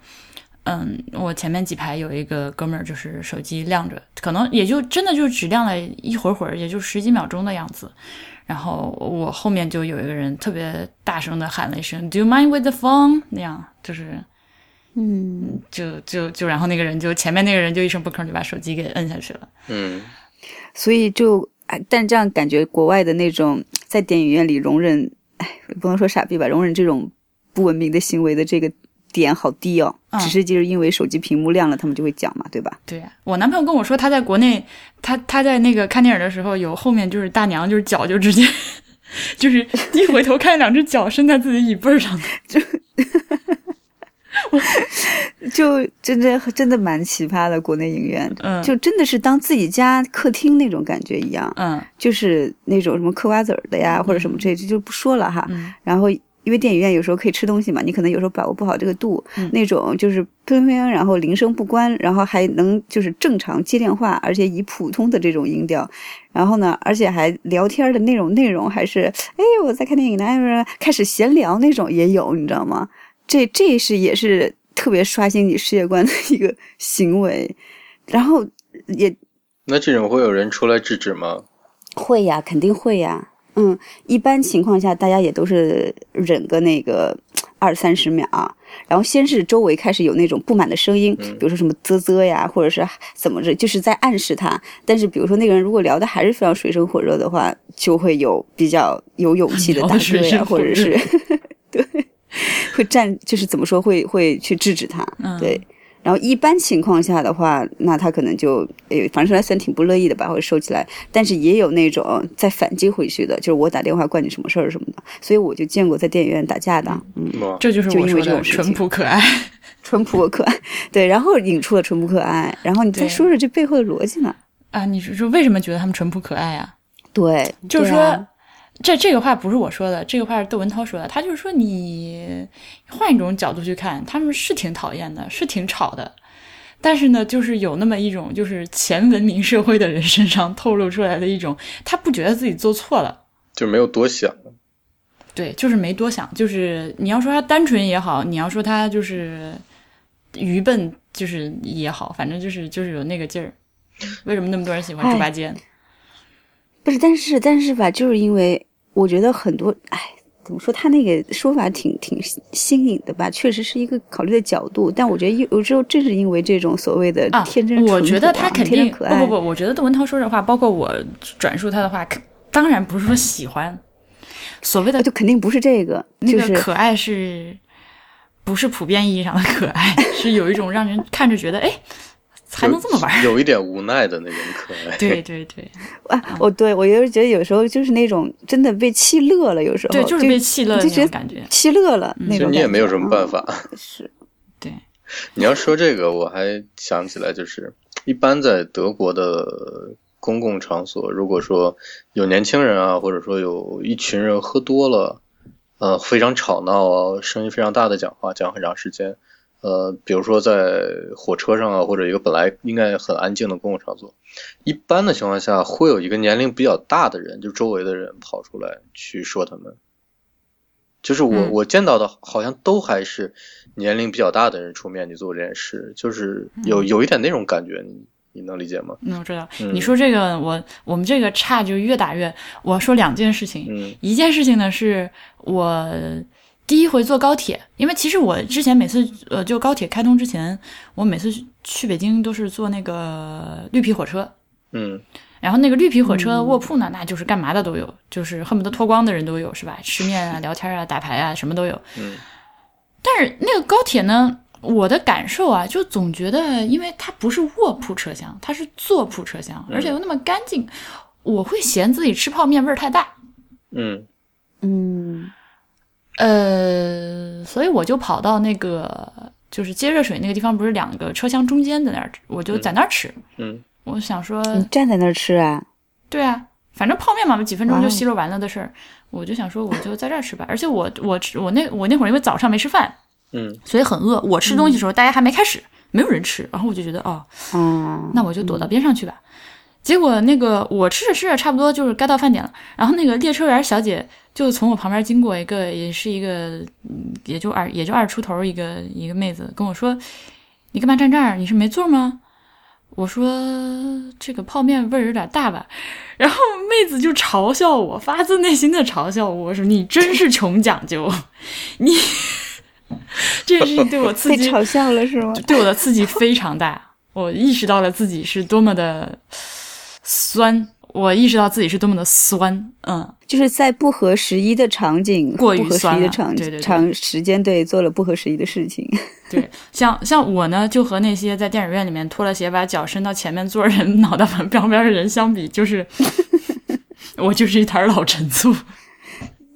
嗯，我前面几排有一个哥们儿，就是手机亮着，可能也就真的就只亮了一会儿会儿，也就十几秒钟的样子。然后我后面就有一个人特别大声的喊了一声 “Do you mind with the phone？” 那样就是。嗯，就就就，然后那个人就前面那个人就一声不吭就把手机给摁下去了。嗯，所以就但这样感觉国外的那种在电影院里容忍，哎，不能说傻逼吧，容忍这种不文明的行为的这个点好低哦。只是就是因为手机屏幕亮了，他们就会讲嘛，对吧？对我男朋友跟我说，他在国内，他他在那个看电影的时候，有后面就是大娘，就是脚就直接 (laughs) 就是一回头看两只脚伸在自己椅背上，(laughs) 就。就真的真的蛮奇葩的，国内影院，嗯，就真的是当自己家客厅那种感觉一样，嗯，就是那种什么嗑瓜子儿的呀，或者什么这这就不说了哈。然后因为电影院有时候可以吃东西嘛，你可能有时候把握不好这个度，那种就是砰砰砰，然后铃声不关，然后还能就是正常接电话，而且以普通的这种音调，然后呢，而且还聊天的那种内容还是，哎，我在看电影呢，开始闲聊那种也有，你知道吗？这这是也是特别刷新你世界观的一个行为，然后也那这种会有人出来制止吗？会呀，肯定会呀。嗯，一般情况下大家也都是忍个那个二三十秒，然后先是周围开始有那种不满的声音，比如说什么啧啧呀，或者是怎么着，就是在暗示他。但是比如说那个人如果聊的还是非常水深火热的话，就会有比较有勇气的大哥呀，或者是 (laughs) 对。会站，就是怎么说，会会去制止他，对。然后一般情况下的话，那他可能就，诶，反正还算挺不乐意的吧，会收起来。但是也有那种再反击回去的，就是我打电话关你什么事儿什么的。所以我就见过在电影院打架的，嗯，这就是就因为这种淳朴可爱，(laughs) 淳朴可爱，对。然后引出了淳朴可爱，然后你再说说这背后的逻辑呢？啊，你是说为什么觉得他们淳朴可爱啊？对，就是说。这这个话不是我说的，这个话是窦文涛说的。他就是说，你换一种角度去看，他们是挺讨厌的，是挺吵的。但是呢，就是有那么一种，就是前文明社会的人身上透露出来的一种，他不觉得自己做错了，就没有多想。对，就是没多想。就是你要说他单纯也好，你要说他就是愚笨，就是也好，反正就是就是有那个劲儿。为什么那么多人喜欢猪八戒？不是，但是但是吧，就是因为。我觉得很多，哎，怎么说？他那个说法挺挺新颖的吧？确实是一个考虑的角度，但我觉得有有时候正是因为这种所谓的天真，我觉得他肯定不不不，我觉得窦文涛说这话，包括我转述他的话，当然不是说喜欢，所谓的就肯定不是这个，那个可爱是不是普遍意义上的可爱？(laughs) 是有一种让人看着觉得哎。还能这么玩？有一点无奈的那种可 (laughs) 爱。对对对，(laughs) 啊，我对我有时觉得有时候就是那种真的被气乐了，有时候对，就是被气乐，就觉得感觉气乐了那种。你也没有什么办法。(laughs) 是，对。你要说这个，我还想起来，就是一般在德国的公共场所，如果说有年轻人啊，或者说有一群人喝多了，呃，非常吵闹啊，声音非常大的讲话，讲很长时间。呃，比如说在火车上啊，或者一个本来应该很安静的公共场所，一般的情况下会有一个年龄比较大的人，就周围的人跑出来去说他们。就是我我见到的，好像都还是年龄比较大的人出面去做这件事，就是有有一点那种感觉，你你能理解吗？嗯，我知道。你说这个，我我们这个差就越打越。我说两件事情，一件事情呢是我。第一回坐高铁，因为其实我之前每次呃，就高铁开通之前，我每次去北京都是坐那个绿皮火车，嗯，然后那个绿皮火车卧铺呢，那就是干嘛的都有，就是恨不得脱光的人都有，是吧？吃面啊、(laughs) 聊天啊、打牌啊，什么都有。嗯，但是那个高铁呢，我的感受啊，就总觉得，因为它不是卧铺车厢，它是坐铺车厢，而且又那么干净，我会嫌自己吃泡面味儿太大。嗯嗯。呃，所以我就跑到那个就是接热水那个地方，不是两个车厢中间在那儿，我就在那儿吃。嗯，我想说，你站在那儿吃啊？对啊，反正泡面嘛，几分钟就吸溜完了的事儿。我就想说，我就在这儿吃吧。而且我我吃我那我那会儿因为早上没吃饭，嗯，所以很饿。我吃东西的时候，大家还没开始，没有人吃。然后我就觉得，哦，嗯，那我就躲到边上去吧。结果那个我吃着吃着，差不多就是该到饭点了。然后那个列车员小姐。就从我旁边经过一个，也是一个，也就二也就二出头一个一个妹子跟我说：“你干嘛站这儿？你是没座吗？”我说：“这个泡面味儿有点大吧。”然后妹子就嘲笑我，发自内心的嘲笑我说：“你真是穷讲究，(laughs) 你这件事情对我刺激，(laughs) 被嘲笑了是吗？(laughs) 对我的刺激非常大，我意识到了自己是多么的酸。”我意识到自己是多么的酸，嗯，就是在不合时宜的场景，过于不合时宜的场对对对长时间对做了不合时宜的事情。对，像像我呢，就和那些在电影院里面脱了鞋把脚伸到前面坐人脑袋旁边 (laughs) 边的人相比，就是我就是一坛老陈醋。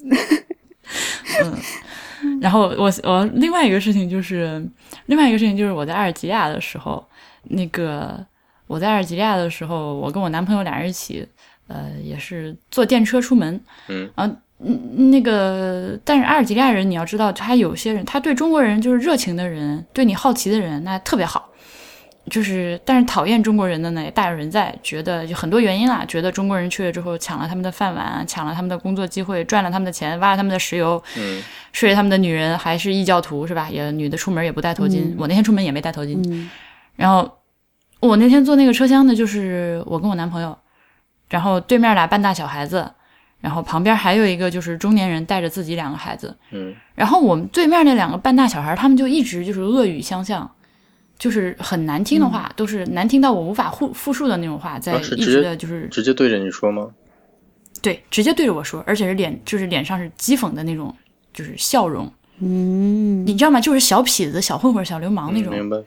(laughs) 嗯，然后我我另外一个事情就是，另外一个事情就是我在阿尔及利亚的时候，那个我在阿尔及利亚的时候，我跟我男朋友俩人一起，呃，也是坐电车出门，嗯啊，嗯，那个，但是阿尔及利亚人，你要知道，他有些人，他对中国人就是热情的人，对你好奇的人，那特别好。就是，但是讨厌中国人的呢，也大有人在，觉得有很多原因啦，觉得中国人去了之后抢了他们的饭碗，抢了他们的工作机会，赚了他们的钱，挖了他们的石油，嗯睡了他们的女人，还是异教徒是吧？也女的出门也不戴头巾，我那天出门也没戴头巾。嗯然后我那天坐那个车厢呢，就是我跟我男朋友，然后对面俩半大小孩子，然后旁边还有一个就是中年人带着自己两个孩子，嗯然后我们对面那两个半大小孩，他们就一直就是恶语相向，就是很难听的话，都是难听到我无法复复述的那种话，在一啊是直的就是直接对着你说吗？对直接对着我说，而且是脸就是脸上是讥讽的那种，就是笑容，嗯，你知道吗？就是小痞子、小混混、小流氓那种。嗯明白。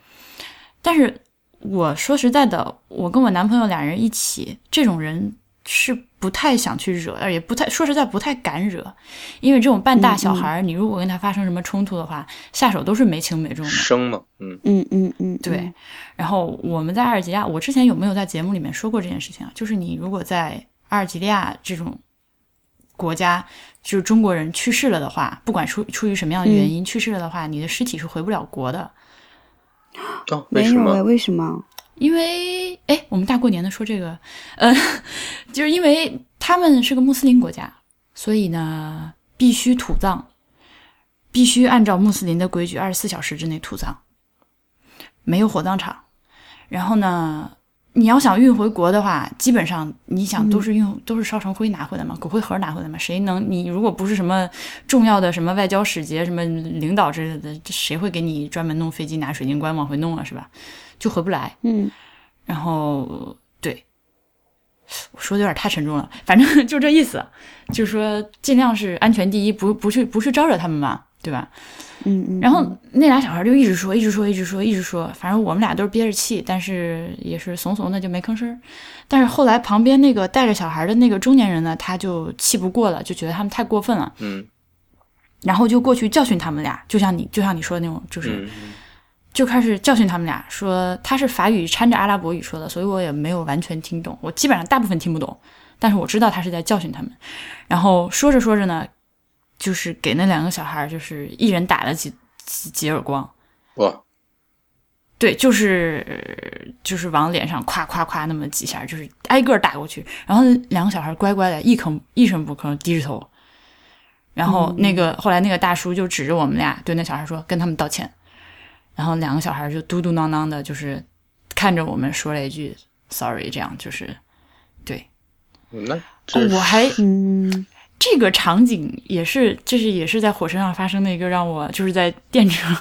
但是我说实在的，我跟我男朋友俩人一起，这种人是不太想去惹，而也不太说实在不太敢惹，因为这种半大小孩儿，你如果跟他发生什么冲突的话，下手都是没轻没重的。生嘛，嗯嗯嗯嗯，对，然后我们在阿尔及利亚，我之前有没有在节目里面说过这件事情啊？就是你如果在阿尔及利亚这种国家，就是中国人去世了的话，不管出出于什么样的原因、去世了的话，你的尸体是回不了国的。哦，为什没有哎，么？为什么？因为哎，我们大过年的说这个，呃，就是因为他们是个穆斯林国家，所以呢必须土葬，必须按照穆斯林的规矩，二十四小时之内土葬，没有火葬场。然后呢，你要想运回国的话，基本上你想都是运、都是烧成灰拿回来嘛，骨灰盒拿回来嘛，谁能你如果不是什么重要的什么外交使节、什么领导之类的，这谁会给你专门弄飞机拿水晶棺往回弄啊，是吧？就回不来。嗯。然后对，我说的有点太沉重了，反正就这意思，就是说尽量是安全第一，不不去不去招惹他们嘛，对吧？嗯嗯，然后那俩小孩就一直说，一直说，一直说，一直说，反正我们俩都是憋着气，但是也是怂怂的就没吭声。但是后来旁边那个带着小孩的那个中年人呢，他就气不过了，就觉得他们太过分了，嗯然后就过去教训他们俩，就像你就像你说的那种，就是。嗯就开始教训他们俩，说他是法语掺着阿拉伯语说的，所以我也没有完全听懂，我基本上大部分听不懂，但是我知道他是在教训他们。然后说着说着呢，就是给那两个小孩，就是一人打了几几几耳光，哇，对，就是就是往脸上夸夸夸那么几下，就是挨个打过去。然后两个小孩乖乖的，一吭一声不吭，低着头。然后那个、后来那个大叔就指着我们俩对那小孩说：“跟他们道歉。”然后两个小孩就嘟嘟囔囔的，就是看着我们说了一句 “sorry”，这样就是对。那哦我还嗯这个场景也是，这是也是在火车上发生的一个让我就是在电车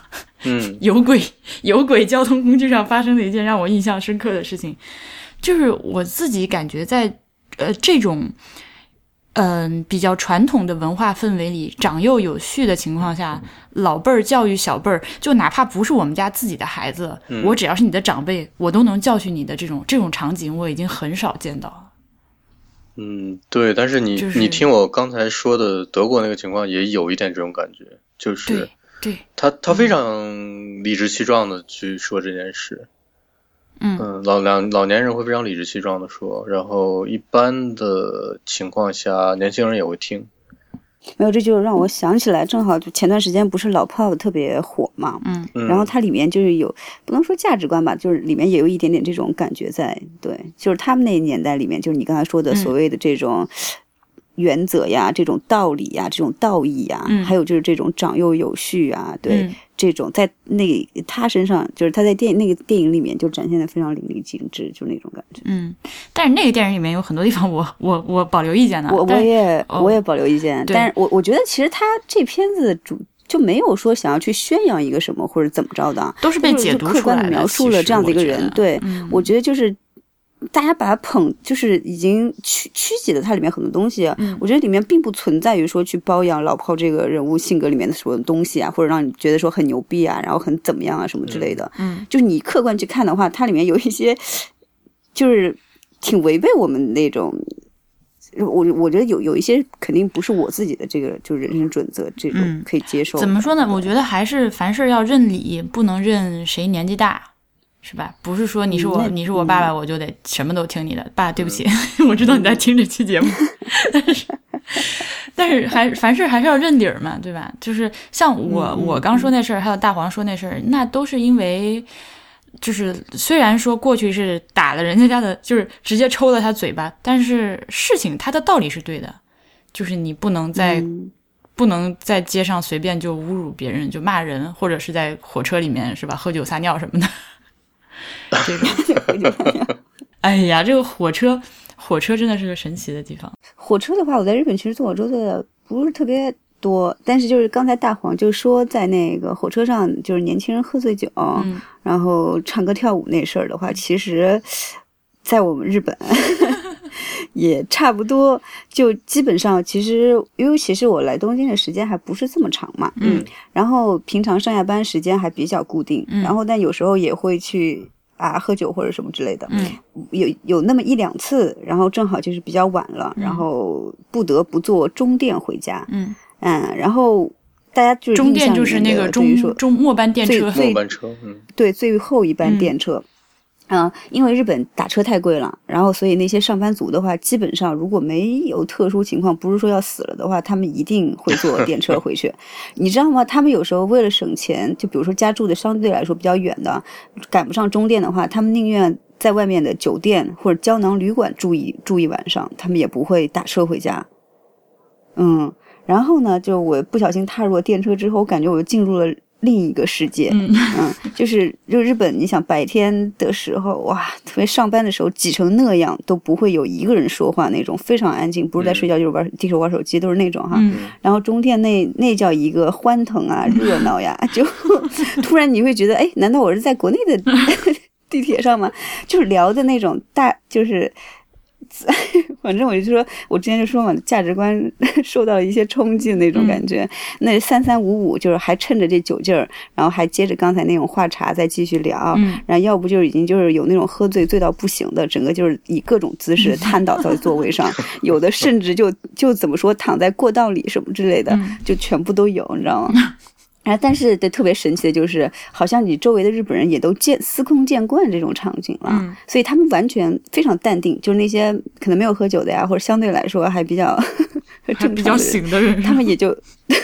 嗯。(laughs) 有轨有轨交通工具上发生的一件让我印象深刻的事情，就是我自己感觉在呃这种嗯、比较传统的文化氛围里，长幼有序的情况下，老辈儿教育小辈儿，就哪怕不是我们家自己的孩子，嗯。我只要是你的长辈，我都能教训你的这种这种场景，我已经很少见到。了。嗯，对，但是你就是你听我刚才说的德国那个情况，也有一点这种感觉，就是对对，他他非常理直气壮的去说这件事。嗯嗯，老两老年人会非常理直气壮的说，然后一般的情况下，年轻人也会听。没有，这就让我想起来，正好就前段时间不是老 pop 特别火嘛，然后它里面就是有不能说价值观吧，就是里面也有一点点这种感觉在，对，就是他们那个年代里面，就是你刚才说的嗯所谓的这种原则呀、这种道理呀、这种道义呀，嗯还有就是这种长幼有序啊，对，嗯这种在那他身上，就是他在电那个电影里面就展现的非常淋漓尽致，就那种感觉。嗯，但是那个电影里面有很多地方我 (laughs) 我我保留意见的，我我也、哦我也保留意见，对但是我我觉得其实他这片子主就没有说想要去宣扬一个什么或者怎么着的，都是被解读客观出来的的描述了这样的一个人。对，嗯我觉得就是大家把它捧，就是已经曲曲解了它里面很多东西。嗯，我觉得里面并不存在于说去包养老炮这个人物性格里面的什么东西啊，或者让你觉得说很牛逼啊，然后很怎么样啊什么之类的。嗯，就是你客观去看的话，它里面有一些就是挺违背我们那种。我我觉得有有一些肯定不是我自己的这个就是人生准则，这种嗯可以接受。怎么说呢？我觉得还是凡事要认理，不能认谁年纪大，是吧？不是说你是我，你是我爸爸，我就得什么都听你的。爸，对不起，(laughs) 我知道你在听这期节目，(laughs) 但是但是还凡事还是要认理儿嘛，对吧？就是像我、我刚说那事儿，还有大黄说那事儿，那都是因为。就是虽然说过去是打了人家家的，就是直接抽了他嘴巴，但是事情他的道理是对的，就是你不能在嗯不能在街上随便就侮辱别人，就骂人，或者是在火车里面是吧，喝酒撒尿什么的。这种，哎呀，这个火车，火车真的是个神奇的地方。火车的话，我在日本其实坐火车坐的不是特别多，但是就是刚才大黄就说在那个火车上，就是年轻人喝醉酒，嗯。然后唱歌跳舞那事儿的话，其实，在我们日本 (laughs) 也差不多，就基本上其实，因为其实我来东京的时间还不是这么长嘛，嗯，然后平常上下班时间还比较固定，嗯。然后但有时候也会去啊喝酒或者什么之类的，嗯。有有那么一两次，然后正好就是比较晚了，然后不得不坐中电回家，嗯，嗯，然后大家就是中印象电就是那个中中末班电车，最末班车，嗯，对最后一班嗯。电车。嗯，因为日本打车太贵了，然后所以那些上班族的话，基本上如果没有特殊情况，不是说要死了的话，他们一定会坐 (laughs) 电车回去。你知道吗？他们有时候为了省钱，就比如说家住的相对来说比较远的，赶不上中电的话，他们宁愿在外面的酒店或者胶囊旅馆住一住一晚上，他们也不会打车回家。嗯，然后呢，就我不小心踏入了电车之后，我感觉我又进入了另一个世界。嗯嗯，就是就日本，你想白天的时候，哇，特别上班的时候挤成那样，都不会有一个人说话那种，非常安静，不是在睡觉就是玩低头玩手机，都是那种哈。嗯然后中天那那叫一个欢腾啊，热闹呀，就 (laughs) 突然你会觉得，哎，难道我是在国内的 (laughs) 地铁上吗？就是聊的那种大，就是。(laughs) 反正我就说，我之前就说嘛，价值观 (laughs) 受到了一些冲击的那种感觉。那三三五五，就是还趁着这酒劲儿，然后还接着刚才那种话茬再继续聊，嗯然后要不就是已经就是有那种喝醉醉到不行的，整个就是以各种姿势瘫倒在座位上，(laughs) 有的甚至就就怎么说躺在过道里什么之类的，嗯就全部都有，你知道吗？然后，但是对特别神奇的就是，好像你周围的日本人也都见司空见惯这种场景了，嗯所以他们完全非常淡定。就是那些可能没有喝酒的呀，或者相对来说还比较还 (laughs) 正常比较的人醒的人，他们也就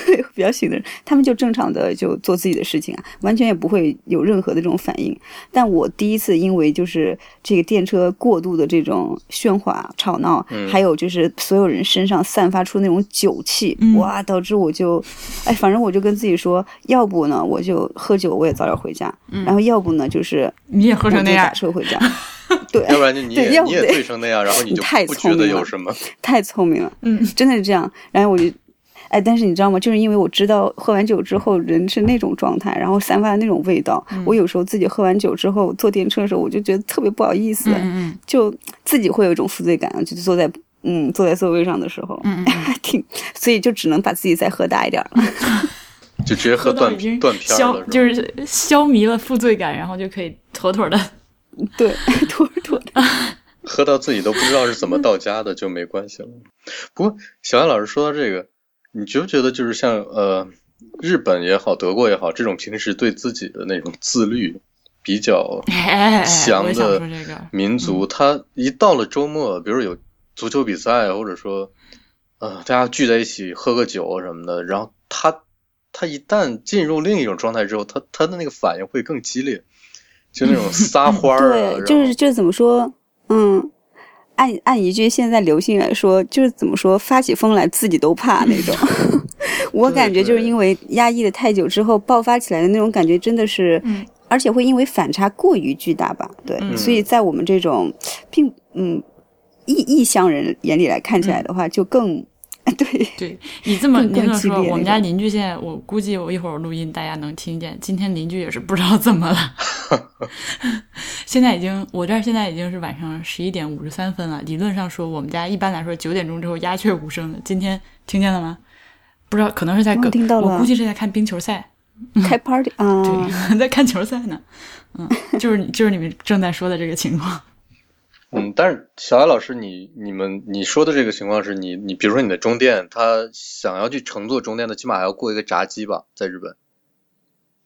对 (laughs) 比较醒的人，他们就正常的就做自己的事情啊，完全也不会有任何的这种反应。但我第一次因为就是这个电车过度的这种喧哗吵闹，嗯还有就是所有人身上散发出那种酒气，嗯哇，导致我就，哎，反正我就跟自己说，要不呢我就喝酒，我也早点回家，嗯然后要不呢就是你也喝成那样打，车回家。(laughs) 对，要不然就你对也你也醉成那样，然后你你就太不觉得聪明了有什么。太聪明了。嗯真的是这样。然后我就，哎，但是你知道吗？就是因为我知道喝完酒之后人是那种状态，然后散发的那种味道，嗯我有时候自己喝完酒之后坐电车的时候，我就觉得特别不好意思，嗯嗯就自己会有一种负罪感，就坐在。嗯，坐在座位上的时候，嗯嗯还 (laughs) 挺，所以就只能把自己再喝大一点了。(laughs) 就直接喝断断片儿消了，就是是消弭了负罪感，然后就可以妥妥的。对，(laughs) 妥妥的。喝到自己都不知道是怎么到家的就没关系了。不过小安老师说到这个，你觉不觉得就是像呃日本也好，德国也好，这种平时对自己的那种自律比较哎，强的民族，他一到了周末，比如有足球比赛，或者说呃大家聚在一起喝个酒什么的，然后他他一旦进入另一种状态之后，他他的那个反应会更激烈，就那种撒欢儿啊，对，就是就是怎么说，嗯，按按一句现在流行来说，就是怎么说，发起疯来自己都怕那种。(laughs) 我感觉就是因为压抑的太久之后爆发起来的那种感觉，真的是，嗯而且会因为反差过于巨大吧？对，嗯所以在我们这种并嗯异异乡人眼里来看起来的话，就更 (laughs) 对对你这么你这么说，我们家邻居现在，我估计我一会儿录音大家能听见，今天邻居也是不知道怎么了，(laughs) 现在已经，我这儿现在已经是晚上十一点五十三分了。理论上说，我们家一般来说九点钟之后鸦雀无声的。今天听见了吗？不知道，可能是在我听到了，我估计是在看冰球赛，开 party (laughs) 啊，对，在看球赛呢。嗯，就是就是你们正在说的这个情况。嗯，但是小艾老师，你你们你说的这个情况是你你比如说你的中电，他想要去乘坐中电的，起码还要过一个闸机吧，在日本，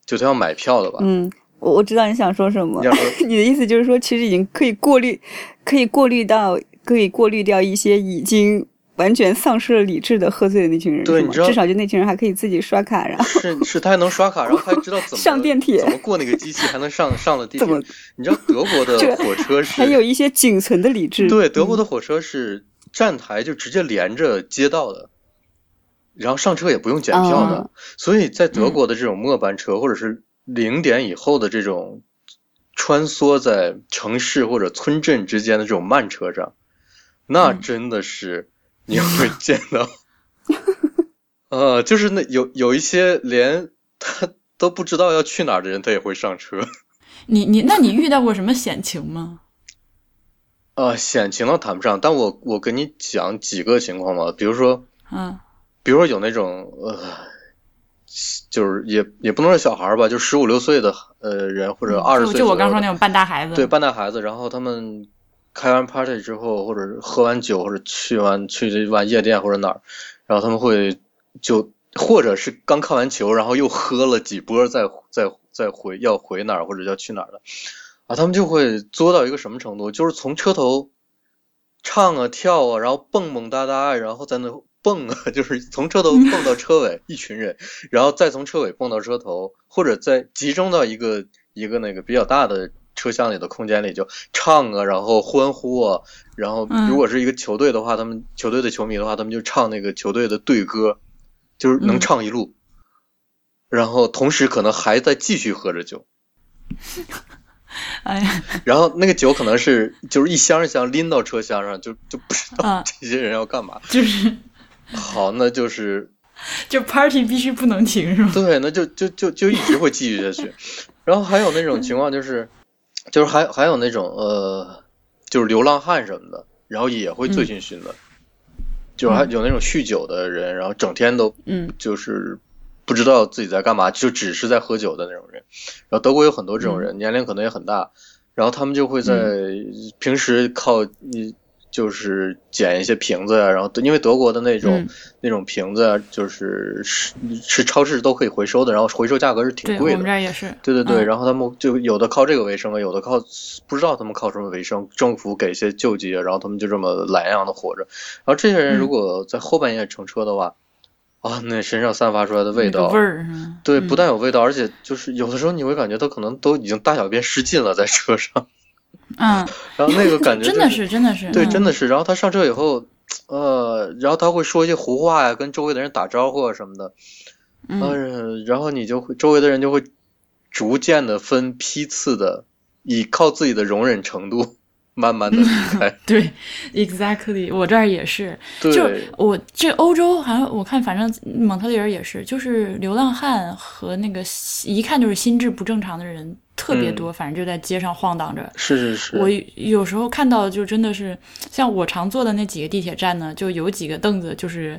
就他要买票的吧？嗯，我我知道你想说什么，你 (laughs) 你的意思就是说，其实已经可以过滤，可以过滤到，可以过滤掉一些已经。完全丧失了理智的喝醉的那群人，对，至少就那群人还可以自己刷卡，然后是是，他还能刷卡，(laughs) 然后他还知道怎么上电梯，怎么过那个机器，还能上上了地铁。(laughs) 你知道德国的火车是还有一些仅存的理智。对，德国的火车是站台就直接连着街道的，然后上车也不用检票的，所以在德国的这种末班车或者是零点以后的这种穿梭在城市或者村镇之间的这种慢车上，那真的是。你会见到，(laughs) 呃，就是那有有一些连他都不知道要去哪儿的人，他也会上车。你你，那你遇到过什么险情吗？呃，险情倒谈不上，但我我跟你讲几个情况吧，比如说，嗯，比如说有那种呃，就是也也不能说小孩吧，就十五六岁的呃人或者二十岁，就我刚说那种半大孩子，对半大孩子，然后他们。开完 party 之后，或者喝完酒，或者去完去完夜店或者哪儿，然后他们会就或者是刚看完球，然后又喝了几波，再再再回要回哪儿或者要去哪儿的啊，他们就会作到一个什么程度，就是从车头唱啊跳啊，然后蹦蹦哒哒，然后在那蹦啊，(laughs) 就是从车头蹦到车尾，一群人，然后再从车尾蹦到车头，或者再集中到一个一个那个比较大的。车厢里的空间里就唱啊，然后欢呼啊，然后如果是一个球队的话，他们球队的球迷的话，他们就唱那个球队的队歌，就是能唱一路，然后同时可能还在继续喝着酒。(laughs) 哎呀，然后那个酒可能是就是一箱一箱拎到车厢上，就就不知道这些人要干嘛。就是好，那就是 (laughs) 就 party 必须不能停是吗？对，那就就就就一直会继续下去。然后还有那种情况就是。就是还还有那种呃，就是流浪汉什么的，然后也会醉醺醺的，就是还有那种酗酒的人，然后整天都嗯，就是不知道自己在干嘛，就只是在喝酒的那种人。然后德国有很多这种人，年龄可能也很大，然后他们就会在平时靠你。就是捡一些瓶子呀，然后因为德国的那种那种瓶子，就是是是超市都可以回收的，然后回收价格是挺贵的。我们这儿也是。对对对，然后他们就有的靠这个为生，有的靠不知道他们靠什么为生，政府给一些救济，然后他们就这么懒洋洋的活着。然后这些人如果在后半夜乘车的话，啊，那身上散发出来的味道，味儿，对，不但有味道，而且就是有的时候你会感觉他可能都已经大小便失禁了在车上。嗯，然后那个感觉真的是，真的是，对，真的是。然后他上车以后，呃，然后他会说一些胡话呀，跟周围的人打招呼啊什么的。嗯，然后你就会，周围的人就会逐渐的分批次的，以靠自己的容忍程度，慢慢的离开。(laughs) 对，exactly，我这儿也是。就，我这欧洲好像我看，反正蒙特利尔也是，就是流浪汉和那个一看就是心智不正常的人。特别多，反正就在街上晃荡着。是是是。我有时候看到，就真的是像我常坐的那几个地铁站呢，就有几个凳子，就是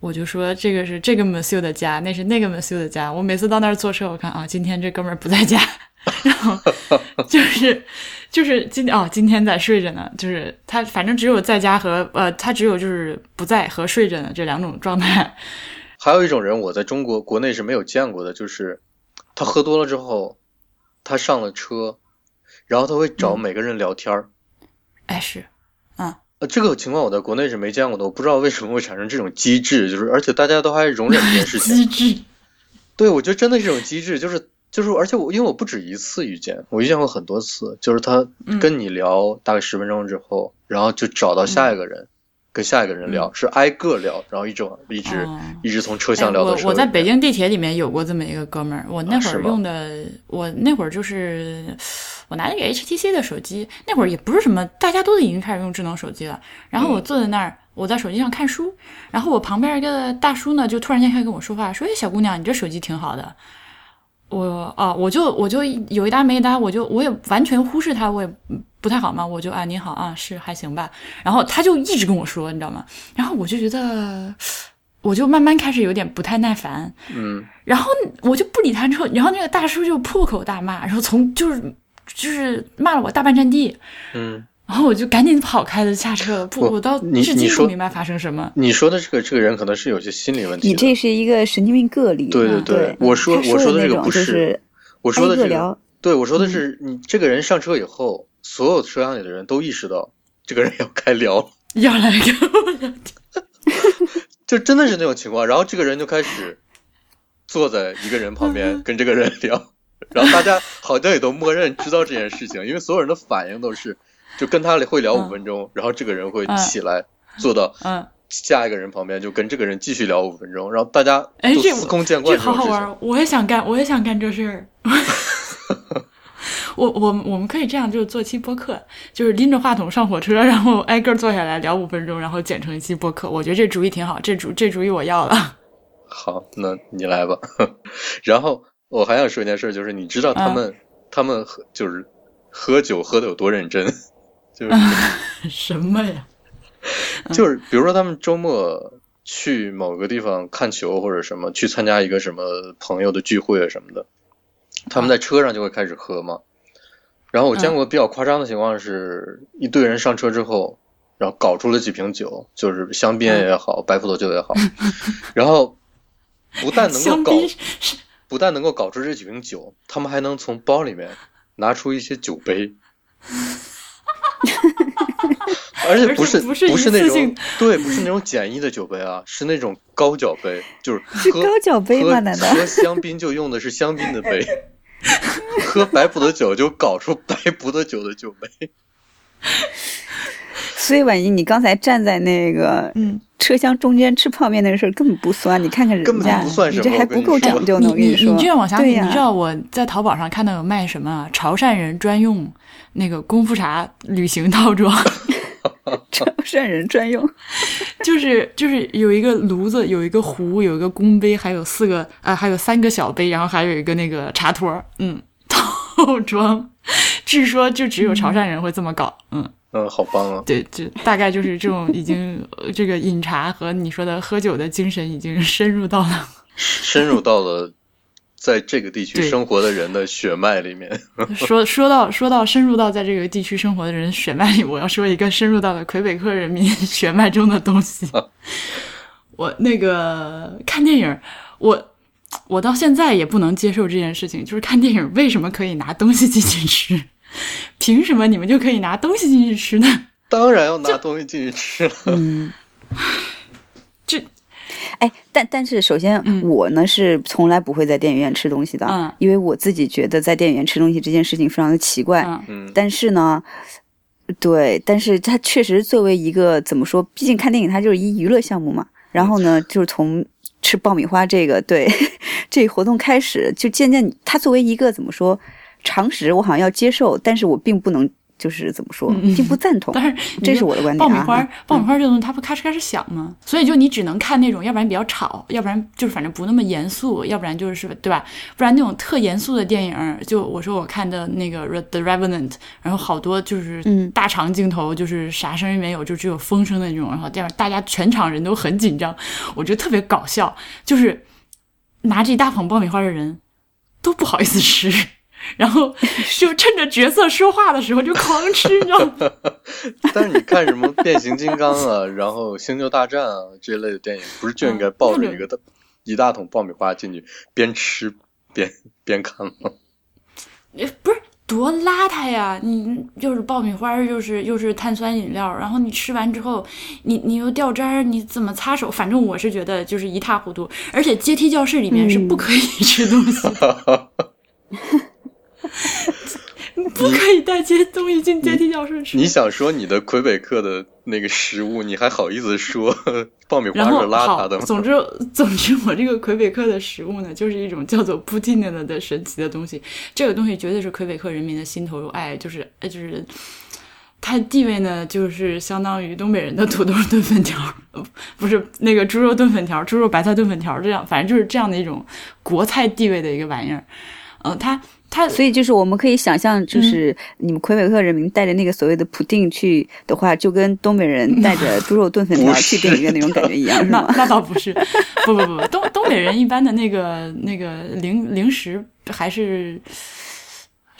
我就说这个是这个 Monsieur 的家，那是那个 Monsieur 的家。我每次到那儿坐车，我看啊，今天这哥们儿不在家，(laughs) 然后 (laughs) 就是就是今哦，今天在睡着呢。就是他反正只有在家和呃，他只有就是不在和睡着呢这两种状态。还有一种人，我在中国国内是没有见过的，就是他喝多了之后。他上了车，然后他会找每个人聊天儿。哎，是，嗯，呃，这个情况我在国内是没见过的，我不知道为什么会产生这种机制，就是而且大家都还容忍这件事情。(laughs) 机制，对，我觉得真的是这种机制，就是就是，而且我因为我不止一次遇见，我遇见过很多次，就是他跟你聊大概十分钟之后，然后就找到下一个人。跟下一个人聊，是挨个聊，然后一直一直一直从车厢聊到车。我我在北京地铁里面有过这么一个哥们儿，我那会儿用的，我那会儿就是我拿了个 HTC 的手机，那会儿也不是什么，大家都已经开始用智能手机了。然后我坐在那儿，我在手机上看书，然后我旁边一个大叔呢，就突然间开始跟我说话，说：“哎，小姑娘，你这手机挺好的。”我啊，我就我就有一搭没一搭，我就我也完全忽视他，我也不太好嘛，我就啊你好啊是还行吧，然后他就一直跟我说，你知道吗？然后我就觉得，我就慢慢开始有点不太耐烦，嗯，然后我就不理他之后，然后那个大叔就破口大骂，然后从就是就是骂了我大半站地，嗯，然后我就赶紧跑开了下车，不，不我到你至今你说不明白发生什么。你说的这个这个人可能是有些心理问题。你这是一个神经病个例。对对嗯对，我说我说的这个不是我说的这个对我说的是，你这个人上车以后，所有车厢里的人都意识到这个人要开聊了，要来跟我聊天，(laughs) 就真的是那种情况。然后这个人就开始坐在一个人旁边 (laughs) 跟这个人聊，然后大家好像也都默认知道这件事情，因为所有人的反应都是就跟他会聊五分钟，然后这个人会起来坐到嗯，下一个人旁边，就跟这个人继续聊五分钟，然后大家都哎这司空见惯种事情。好好玩儿，我也想干，我也想干这事儿。(laughs) 我我我们可以这样，就是做期播客，就是拎着话筒上火车，然后挨个坐下来聊五分钟，然后剪成一期播客。我觉得这主意挺好，这主这主意我要了。好，那你来吧。(laughs) 然后我还想说一件事，就是你知道他们、他们喝就是喝酒喝的有多认真，就是、(laughs) 什么呀？(laughs) 就是比如说他们周末去某个地方看球或者什么，去参加一个什么朋友的聚会啊什么的，他们在车上就会开始喝嘛。然后我见过比较夸张的情况是，一堆人上车之后，然后搞出了几瓶酒，就是香槟也好，白葡萄酒也好，(laughs) 然后不但能够搞不但能够搞出这几瓶酒，他们还能从包里面拿出一些酒杯，(laughs) 而且不是而且不是那种对，不是那种简易的酒杯啊，是那种高脚杯，就是喝是高脚杯吗喝难道喝香槟就用的是香槟的杯，(laughs) 喝白葡萄酒就搞出白葡萄酒的酒杯。(laughs) 所以婉莹，你刚才站在那个嗯车厢中间吃泡面那个事儿根本不算，你看看人根本家，不算什么你这还不够讲究呢。我跟你说，你这样往下，对呀、你知道我在淘宝上看到有卖什么啊？潮汕人专用那个功夫茶旅行套装，潮汕人专用，(laughs) 就是就是有一个炉子，有一个壶，有一个公杯，还有四个啊、还有三个小杯，然后还有一个那个茶托儿，嗯，(laughs) 套装。据说就只有潮汕人会这么搞，嗯，嗯，好棒啊！对，就大概就是这种已经呃这个饮茶和你说的喝酒的精神已经深入到了。深入到了在这个地区生活的人的血脉里面。(laughs) 说说到说到深入到在这个地区生活的人血脉里，我要说一个深入到了魁北克人民血脉中的东西。(laughs) 我那个看电影，我我到现在也不能接受这件事情，就是看电影为什么可以拿东西进去吃？(laughs) 凭什么你们就可以拿东西进去吃呢？当然要拿东西进去吃了。嗯，这哎，但但是首先、嗯我呢是从来不会在电影院吃东西的，嗯因为我自己觉得在电影院吃东西这件事情非常的奇怪。嗯嗯，但是呢，对，但是它确实作为一个怎么说，毕竟看电影它就是一娱乐项目嘛。然后呢，就是从吃爆米花这个对 (laughs) 这个活动开始，就渐渐它作为一个怎么说常识，我好像要接受，但是我并不能就是怎么说，嗯嗯并不赞同。但是这是我的观点啊爆米花，爆米花这种东西它不咔哧咔哧响吗？所以就你只能看那种，要不然比较吵，要不然就是反正不那么严肃，要不然就是对吧？不然那种特严肃的电影，就我说我看的那个《The Revenant》，然后好多就是嗯大长镜头，就是啥声音没有，就只有风声的那种，然后这样大家全场人都很紧张，我觉得特别搞笑，就是拿着一大捧爆米花的人都不好意思吃。然后就趁着角色说话的时候就狂吃，你知道吗？(laughs) 但是你看什么变形金刚啊，然后星球大战啊这一类的电影，不是就应该抱着一个大一大桶爆米花进去，边吃边边看吗？也不是多邋遢呀！你又是爆米花，又是又是碳酸饮料，然后你吃完之后，你你又掉渣儿，你怎么擦手？反正我是觉得就是一塌糊涂。而且阶梯教室里面是不可以吃东西的，(laughs) (laughs) 不可以带些东西进阶梯教室吃。你想说你的魁北克的那个食物，你还好意思说 (laughs) 爆米花是邋遢的，吗？总之 (laughs) 总之，我这个魁北克的食物呢，就是一种叫做布丁的的神奇的东西。这个东西绝对是魁北克人民的心头爱，就是呃就是。它地位呢，就是相当于东北人的土豆炖粉条，不是那个猪肉炖粉条、猪肉白菜炖粉条这样，反正就是这样的一种国菜地位的一个玩意儿。嗯，它它所以就是我们可以想象，就是你们魁北克人民带着那个所谓的普定去的话，就跟东北人 (laughs) 带着猪肉炖粉条去电影院那种感觉一样，是那吗？那倒不是，不不不，东 (laughs) 东北人一般的那个那个零零食还是。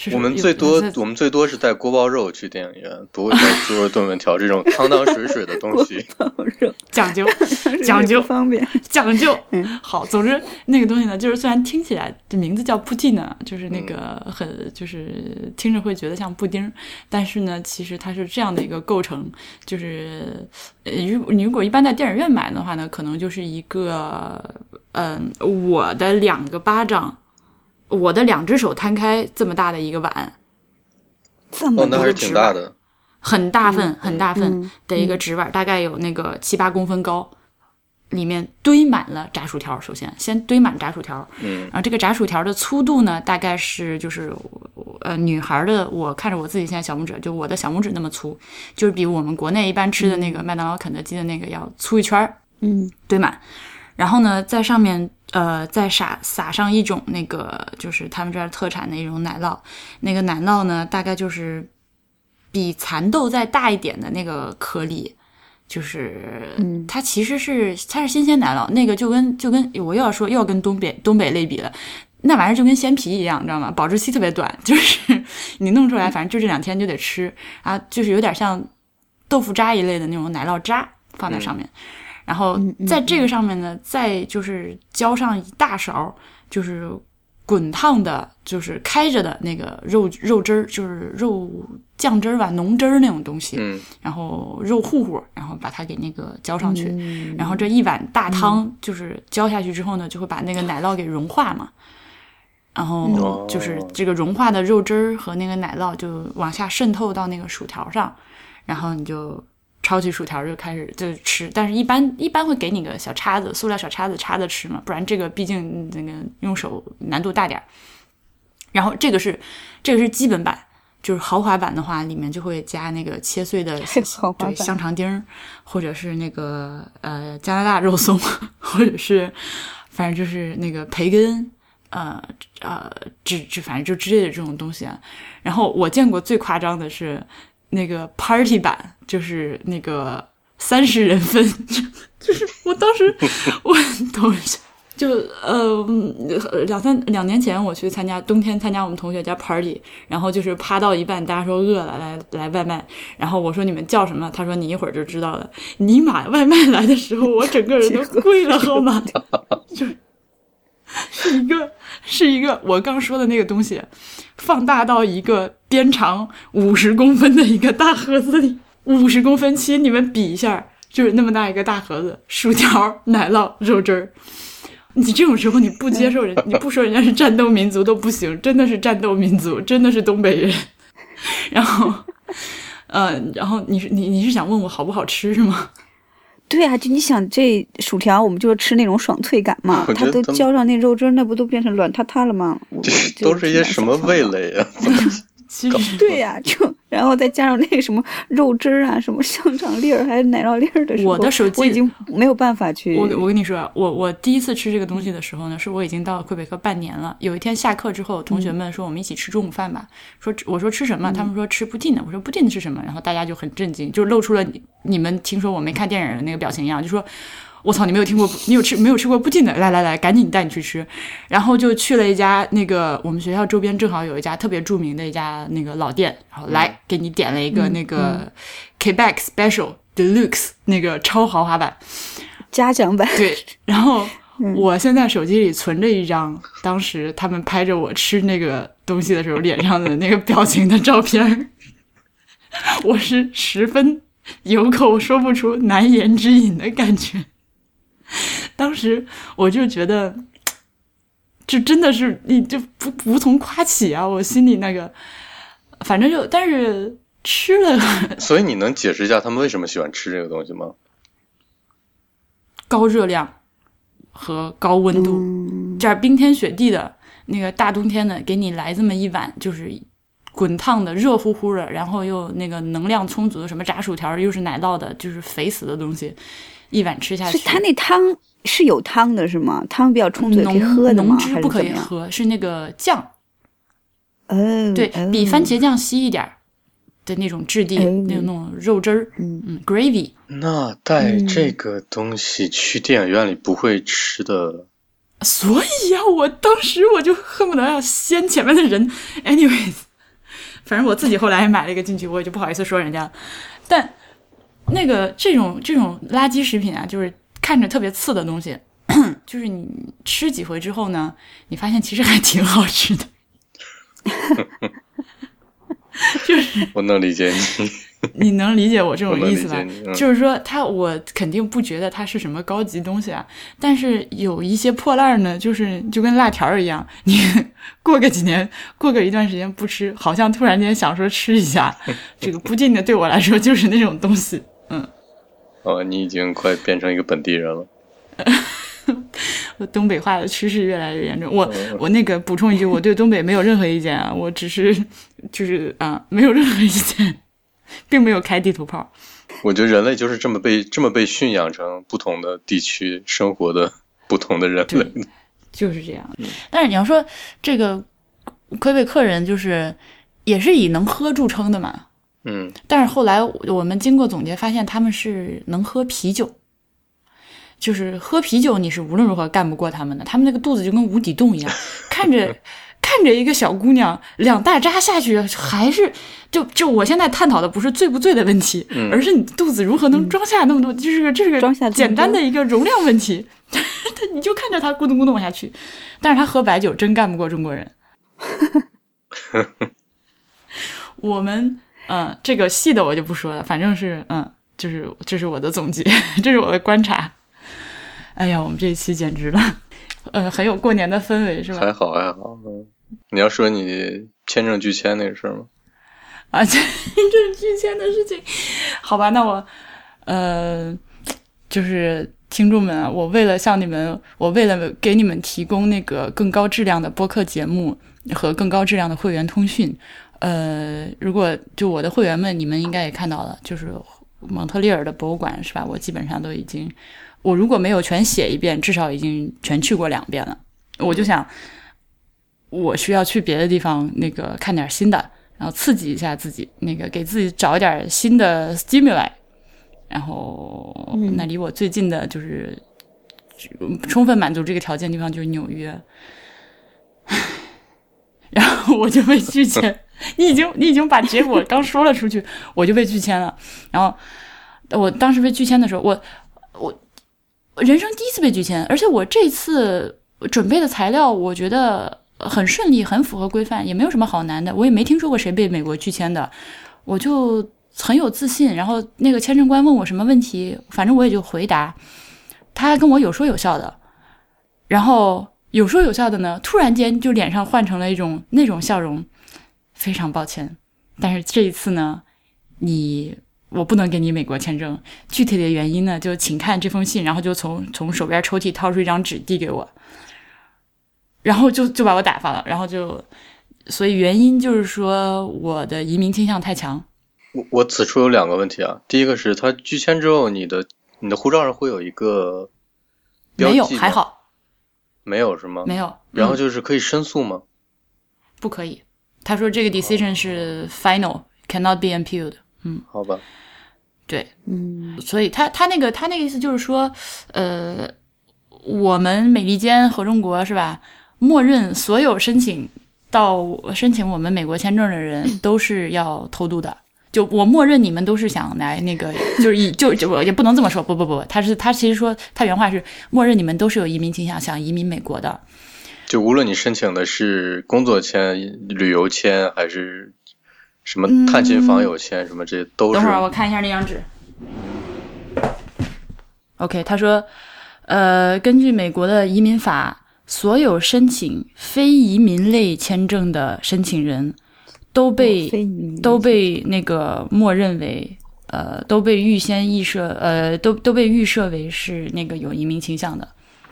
是我们最多我们最多是带锅包肉去电影院，不会带猪肉炖粉条这种汤汤水水的东西。(laughs) 讲究 (laughs) 讲究方便 (laughs) 讲究。好，总之那个东西呢，就是虽然听起来这名字叫布丁呢，就是那个很就是听着会觉得像布丁，但是呢，其实它是这样的一个构成，就是呃，如你如果一般在电影院买的话呢，可能就是一个嗯，我的两个巴掌。我的两只手摊开这么大的一个碗，这么那还是挺大的，很大份很大份的一个纸碗，大概有那个七八公分高，里面堆满了炸薯条。首先，先堆满炸薯条，嗯，然后这个炸薯条的粗度呢，大概是就是呃女孩的，我看着我自己现在小拇指，就我的小拇指那么粗，就是比我们国内一般吃的那个麦当劳、肯德基的那个要粗一圈儿，嗯，堆满，然后呢，在上面。呃，再撒撒上一种那个，就是他们这儿特产的一种奶酪。那个奶酪呢，大概就是比蚕豆再大一点的那个颗粒，就是它其实是它是新鲜奶酪。那个就跟就跟我又要说又要跟东北东北类比了，那玩意儿就跟鲜皮一样，你知道吗？保质期特别短，就是你弄出来，反正就这两天就得吃啊，就是有点像豆腐渣一类的那种奶酪渣放在上面。然后在这个上面呢，再就是浇上一大勺，就是滚烫的，就是开着的那个肉肉汁儿，就是肉酱汁儿吧，浓汁儿那种东西。嗯。然后肉糊糊，然后把它给那个浇上去。然后这一碗大汤就是浇下去之后呢，就会把那个奶酪给融化嘛。然后就是这个融化的肉汁儿和那个奶酪就往下渗透到那个薯条上，然后你就。抄起薯条就开始就吃，但是一般一般会给你个小叉子，塑料小叉子叉着吃嘛，不然这个毕竟那个用手难度大点儿。然后这个是这个是基本版，就是豪华版的话，里面就会加那个切碎的 (laughs) 对香肠丁，或者是那个呃加拿大肉松，(laughs) 或者是反正就是那个培根，呃呃，这这反正就之类的这种东西啊。然后我见过最夸张的是。那个 party 版就是那个三十人份，(laughs) 就是我当时 (laughs) 我等一下，就呃两三两年前我去参加冬天参加我们同学家 party，然后就是趴到一半，大家说饿了来来外卖，然后我说你们叫什么？他说你一会儿就知道了。尼玛，外卖来的时候我整个人都 (laughs) 跪了好吗？就是一个是一个我刚说的那个东西。放大到一个边长五十公分的一个大盒子里，五十公分，其实你们比一下，就是那么大一个大盒子，薯条、奶酪、肉汁儿。你这种时候你不接受人，你不说人家是战斗民族都不行，真的是战斗民族，真的是东北人。然后，呃，然后你是你你是想问我好不好吃是吗？对啊，就你想这薯条，我们就是吃那种爽脆感嘛，它都浇上那肉汁，那不都变成软塌塌了吗？这都是一些什么味蕾啊？(laughs) 其实对呀，就然后再加上那个什么肉汁儿啊，什么香肠粒儿，还有奶酪粒儿的时候，我的手机我已经没有办法去。我我跟你说，我我第一次吃这个东西的时候呢，是我已经到了魁北克半年了。有一天下课之后，同学们说我们一起吃中午饭吧，说我说吃什么？他们说吃布丁的。我说布丁的是什么？然后大家就很震惊，就露出了你你们听说我没看电影的那个表情一样，就说。我操！你没有听过，你有吃没有吃过布丁的？来来来，赶紧带你去吃。然后就去了一家那个我们学校周边正好有一家特别著名的一家那个老店，然后来给你点了一个那个 Quebec Special Deluxe 那个超豪华版，嘉奖版。对。(laughs) 然后我现在手机里存着一张当时他们拍着我吃那个东西的时候脸上的那个表情的照片，(laughs) 我是十分有口说不出、难言之隐的感觉。当时我就觉得，这真的是你就不无从夸起啊！我心里那个，反正就但是吃了，(laughs) 所以你能解释一下他们为什么喜欢吃这个东西吗？高热量和高温度，这儿冰天雪地的那个大冬天的，给你来这么一碗，就是滚烫的、热乎乎的，然后又那个能量充足的，什么炸薯条，又是奶酪的，就是肥死的东西，一碗吃下去。它那汤是有汤的，是吗？汤比较充足，可以喝的吗？浓汁不可以喝，是那个酱。嗯，对比番茄酱稀一点的那种质地，那种那种肉汁儿，嗯嗯，gravy。那带这个东西去电影院里不会吃的。所以呀，我当时我就恨不得要掀前面的人。Anyways，反正我自己后来也买了一个进去，我也就不好意思说人家了。但那个这种这种垃圾食品啊，就是看着特别次的东西，(clears throat) 就是你吃几回之后呢，你发现其实还挺好吃的。(laughs) 就是我能理解你，(laughs) 你能理解我这种意思吧？就是说，他我肯定不觉得它是什么高级东西啊，但是有一些破烂呢，就是就跟辣条一样，你过个几年，(laughs) 过个一段时间不吃，好像突然间想说吃一下，(laughs) 这个不进的对我来说就是那种东西。嗯，哦，你已经快变成一个本地人了。我东北话的趋势越来越严重。我我那个补充一句，我对东北没有任何意见啊，我只是就是啊，没有任何意见，(laughs) 并没有开地图炮。我觉得人类就是这么被这么被驯养成不同的地区生活的不同的人类，就是这样。但是你要说这个魁北克人，就是也是以能喝著称的嘛。嗯。但是后来我们经过总结发现，他们是能喝啤酒。就是喝啤酒，你是无论如何干不过他们的。他们那个肚子就跟无底洞一样，看着看着一个小姑娘两大扎下去，还是就就我现在探讨的不是醉不醉的问题，而是你肚子如何能装下那么多，就是个这个简单的一个容量问题。他 (laughs) 你就看着他咕咚咕咚往下去，但是他喝白酒真干不过中国人。(laughs) 我们嗯，这个细的我就不说了，反正是嗯，就是这是我的总结，(laughs) 这是我的观察。哎呀，我们这一期简直了，呃，很有过年的氛围，是吧？还好还好。你要说你签证拒签那个事儿吗？啊，(laughs) 签证拒签的事情，好吧，那我，呃，就是听众们啊，我为了向你们，我为了给你们提供那个更高质量的播客节目和更高质量的会员通讯，呃，如果就我的会员们，你们应该也看到了，就是蒙特利尔的博物馆，是吧？我基本上都已经。我如果没有全写一遍，至少已经全去过两遍了。我就想，我需要去别的地方，那个看点新的，然后刺激一下自己，那个给自己找一点新的 stimuli。然后，那离我最近的就是充分满足这个条件的地方就是纽约。(laughs) 然后我就被拒签，你已经你已经把结果刚说了出去，我就被拒签了。然后我当时被拒签的时候，我我。人生第一次被拒签，而且我这次准备的材料，我觉得很顺利，很符合规范，也没有什么好难的。我也没听说过谁被美国拒签的，我就很有自信。然后那个签证官问我什么问题，反正我也就回答，他还跟我有说有笑的。然后有说有笑的呢，突然间就脸上换成了一种那种笑容，非常抱歉，但是这一次呢，你。我不能给你美国签证，具体的原因呢，就请看这封信。然后就从从手边抽屉掏出一张纸递给我，然后就就把我打发了。然后就，所以原因就是说我的移民倾向太强。我我此处有两个问题啊，第一个是他拒签之后，你的你的护照上会有一个没有还好，没有是吗？没有。然后就是可以申诉吗？不可以，他说这个 decision 是 final，cannot be appealed。嗯，好吧。对，嗯，所以他他那个他那个意思就是说，呃，我们美利坚合众国是吧？默认所有申请到申请我们美国签证的人都是要偷渡的。就我默认你们都是想来那个，(laughs) 就是以就就我也不能这么说，不不不，他是他其实说他原话是默认你们都是有移民倾向，想移民美国的。就无论你申请的是工作签、旅游签还是。什么探亲访友签什么这些都是。等会儿我看一下那张纸。OK，他说，呃，根据美国的移民法，所有申请非移民类签证的申请人都被都被那个默认为，呃，都被预先预设，呃，都都被预设为是那个有移民倾向的。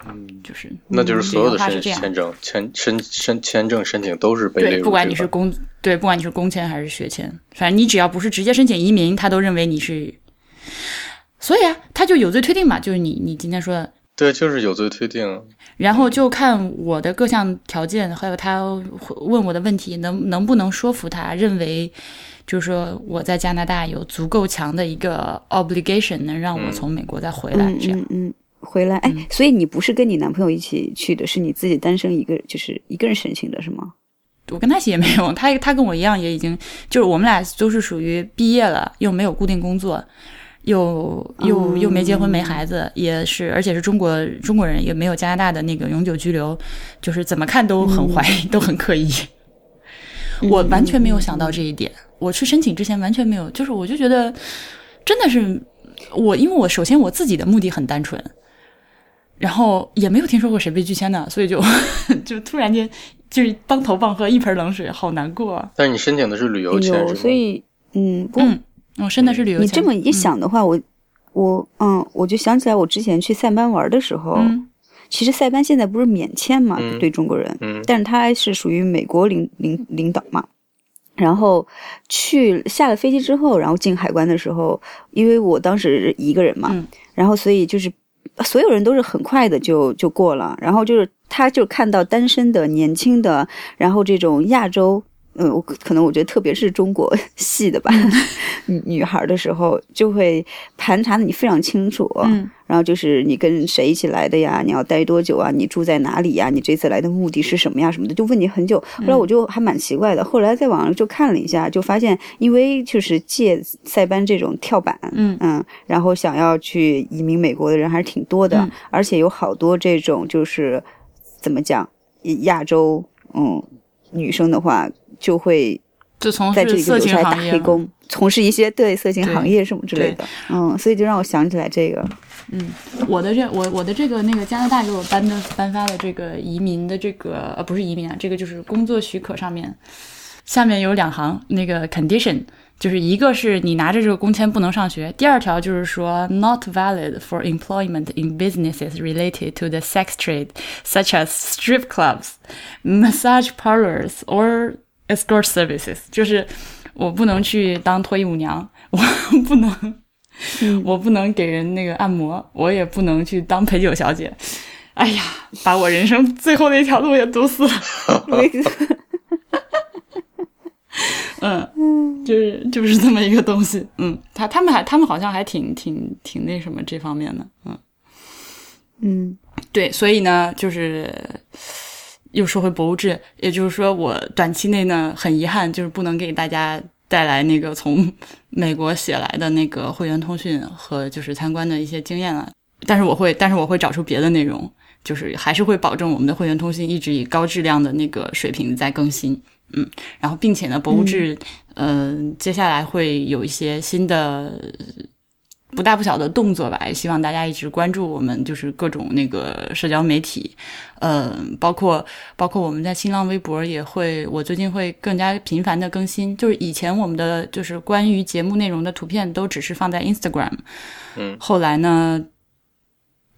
嗯，就是那就是所有的申签签证签申申签证申请都是被对，不管你是工对，不管你是工签还是学签，反正你只要不是直接申请移民，他都认为你是。所以啊，他就有罪推定嘛，就是你你今天说的，对，就是有罪推定。然后就看我的各项条件，还有他问我的问题，能能不能说服他认为，就是说我在加拿大有足够强的一个 obligation，能让我从美国再回来，这样，嗯，回来。哎，所以你不是跟你男朋友一起去的，是你自己单身一个，就是一个人申请的，是吗？我跟他一起也没有，他他跟我一样，也已经就是我们俩都是属于毕业了，又没有固定工作。又又又没结婚没孩子，也是，而且是中国中国人，也没有加拿大的那个永久居留，就是怎么看都很怀疑，都很刻意。(laughs) 我完全没有想到这一点，我去申请之前完全没有，就是我就觉得真的是我，因为我首先我自己的目的很单纯，然后也没有听说过谁被拒签的，所以就 (laughs) 就突然间就是当头棒喝，一盆冷水，好难过。但是你申请的是旅游签，所以嗯不。我申的是旅游你这么一想的话，我我嗯，我就想起来我之前去塞班玩的时候，其实塞班现在不是免签嘛，对中国人，但是他是属于美国领领领导嘛。然后去下了飞机之后，然后进海关的时候，因为我当时一个人嘛，然后所以就是所有人都是很快的就就过了，然后就是他就看到单身的年轻的，然后这种亚洲。嗯，我可能我觉得特别是中国 (laughs) 系的吧，女女孩的时候就会盘查的你非常清楚，嗯，然后就是你跟谁一起来的呀？你要待多久啊？你住在哪里呀？你这次来的目的是什么呀？什么的，就问你很久。后来我就还蛮奇怪的，后来在网上就看了一下，就发现因为就是借塞班这种跳板，嗯嗯，然后想要去移民美国的人还是挺多的，而且有好多这种就是怎么讲亚洲嗯女生的话。就会就从在这里留下来打黑工，从事一些对色情行业什么之类的。嗯，所以就让我想起来这个。嗯，我的这我我的这个那个加拿大给我颁的颁发的这个移民的这个呃不是移民啊，这个就是工作许可上面下面有两行那个 condition，就是一个是你拿着这个工签不能上学，第二条就是说 not valid for employment in businesses related to the sex trade such as strip clubs, massage parlors or Escort services 就是我不能去当脱衣舞娘，我 (laughs) 不能，我不能给人那个按摩，我也不能去当陪酒小姐。哎呀，把我人生最后的一条路也堵死了。(laughs) (laughs) 嗯，就是就是这么一个东西。嗯，他他们还他们好像还挺挺挺那什么这方面的。嗯嗯，对，所以呢，就是。又说回博物志，也就是说，我短期内呢，很遗憾，就是不能给大家带来那个从美国写来的那个会员通讯和就是参观的一些经验了。但是我会，但是我会找出别的内容，就是还是会保证我们的会员通讯一直以高质量的那个水平在更新。嗯，然后并且呢，博物志，嗯，接下来会有一些新的。不大不小的动作吧，也希望大家一直关注我们，就是各种那个社交媒体，呃，包括包括我们在新浪微博也会，我最近会更加频繁的更新。就是以前我们的就是关于节目内容的图片都只是放在 Instagram，嗯，后来呢，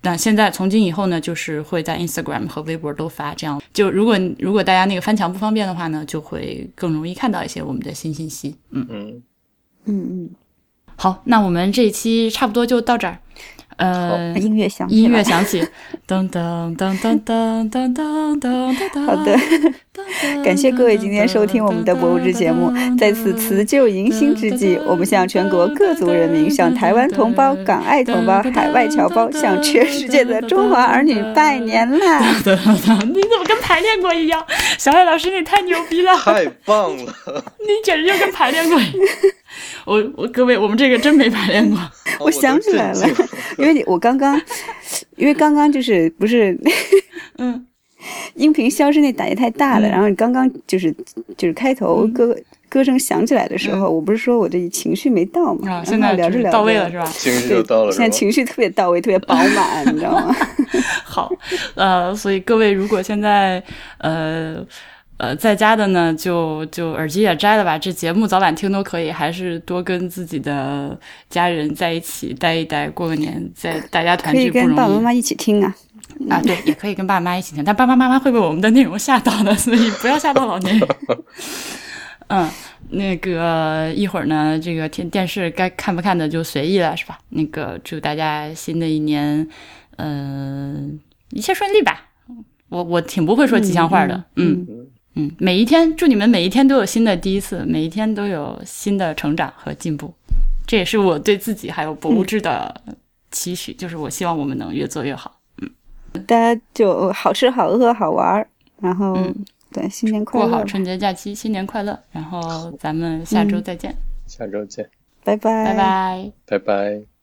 那现在从今以后呢，就是会在 Instagram 和微博都发，这样就如果如果大家那个翻墙不方便的话呢，就会更容易看到一些我们的新信息。嗯嗯嗯嗯。好，那我们这一期差不多就到这儿。呃，音乐响，音乐响起，噔噔噔噔噔噔噔噔噔。好的，感谢各位今天收听我们的博物志节目。在此辞旧迎新之际，我们向全国各族人民、向台湾同胞、港爱同胞、海外侨胞、向全世界的中华儿女拜年啦！你怎么跟排练过一样？小艾老师，你太牛逼了！太棒了！(laughs) 你简直就跟排练过。(laughs) 我我各位，我们这个真没排练过。(laughs) 我想起来了，(laughs) 因为我刚刚，因为刚刚就是不是，嗯，音频消失那打击太大了。然后你刚刚就是就是开头歌歌声响起来的时候，我不是说我这情绪没到嘛？啊，现在聊着聊着到位了是吧？情绪就到了，现在情绪特别到位，特别饱满，你知道吗？好，呃，所以各位如果现在呃。呃，在家的呢，就就耳机也摘了吧，这节目早晚听都可以，还是多跟自己的家人在一起待一待，过个年，在大家团聚不容易。可以跟爸爸妈妈一起听啊，啊，对，也可以跟爸爸妈妈一起听，但爸爸妈妈会被我们的内容吓到的，所以不要吓到老年人。(laughs) 嗯，那个一会儿呢，这个电电视该看不看的就随意了，是吧？那个祝大家新的一年，嗯，一切顺利吧。我我挺不会说吉祥话的，嗯。嗯，每一天祝你们每一天都有新的第一次，每一天都有新的成长和进步，这也是我对自己还有博物志的期许，就是我希望我们能越做越好。嗯，大家就好吃好喝好玩儿，然后对新年快乐，过好春节假期，新年快乐，然后咱们下周再见，下周见，拜拜，拜拜，拜拜。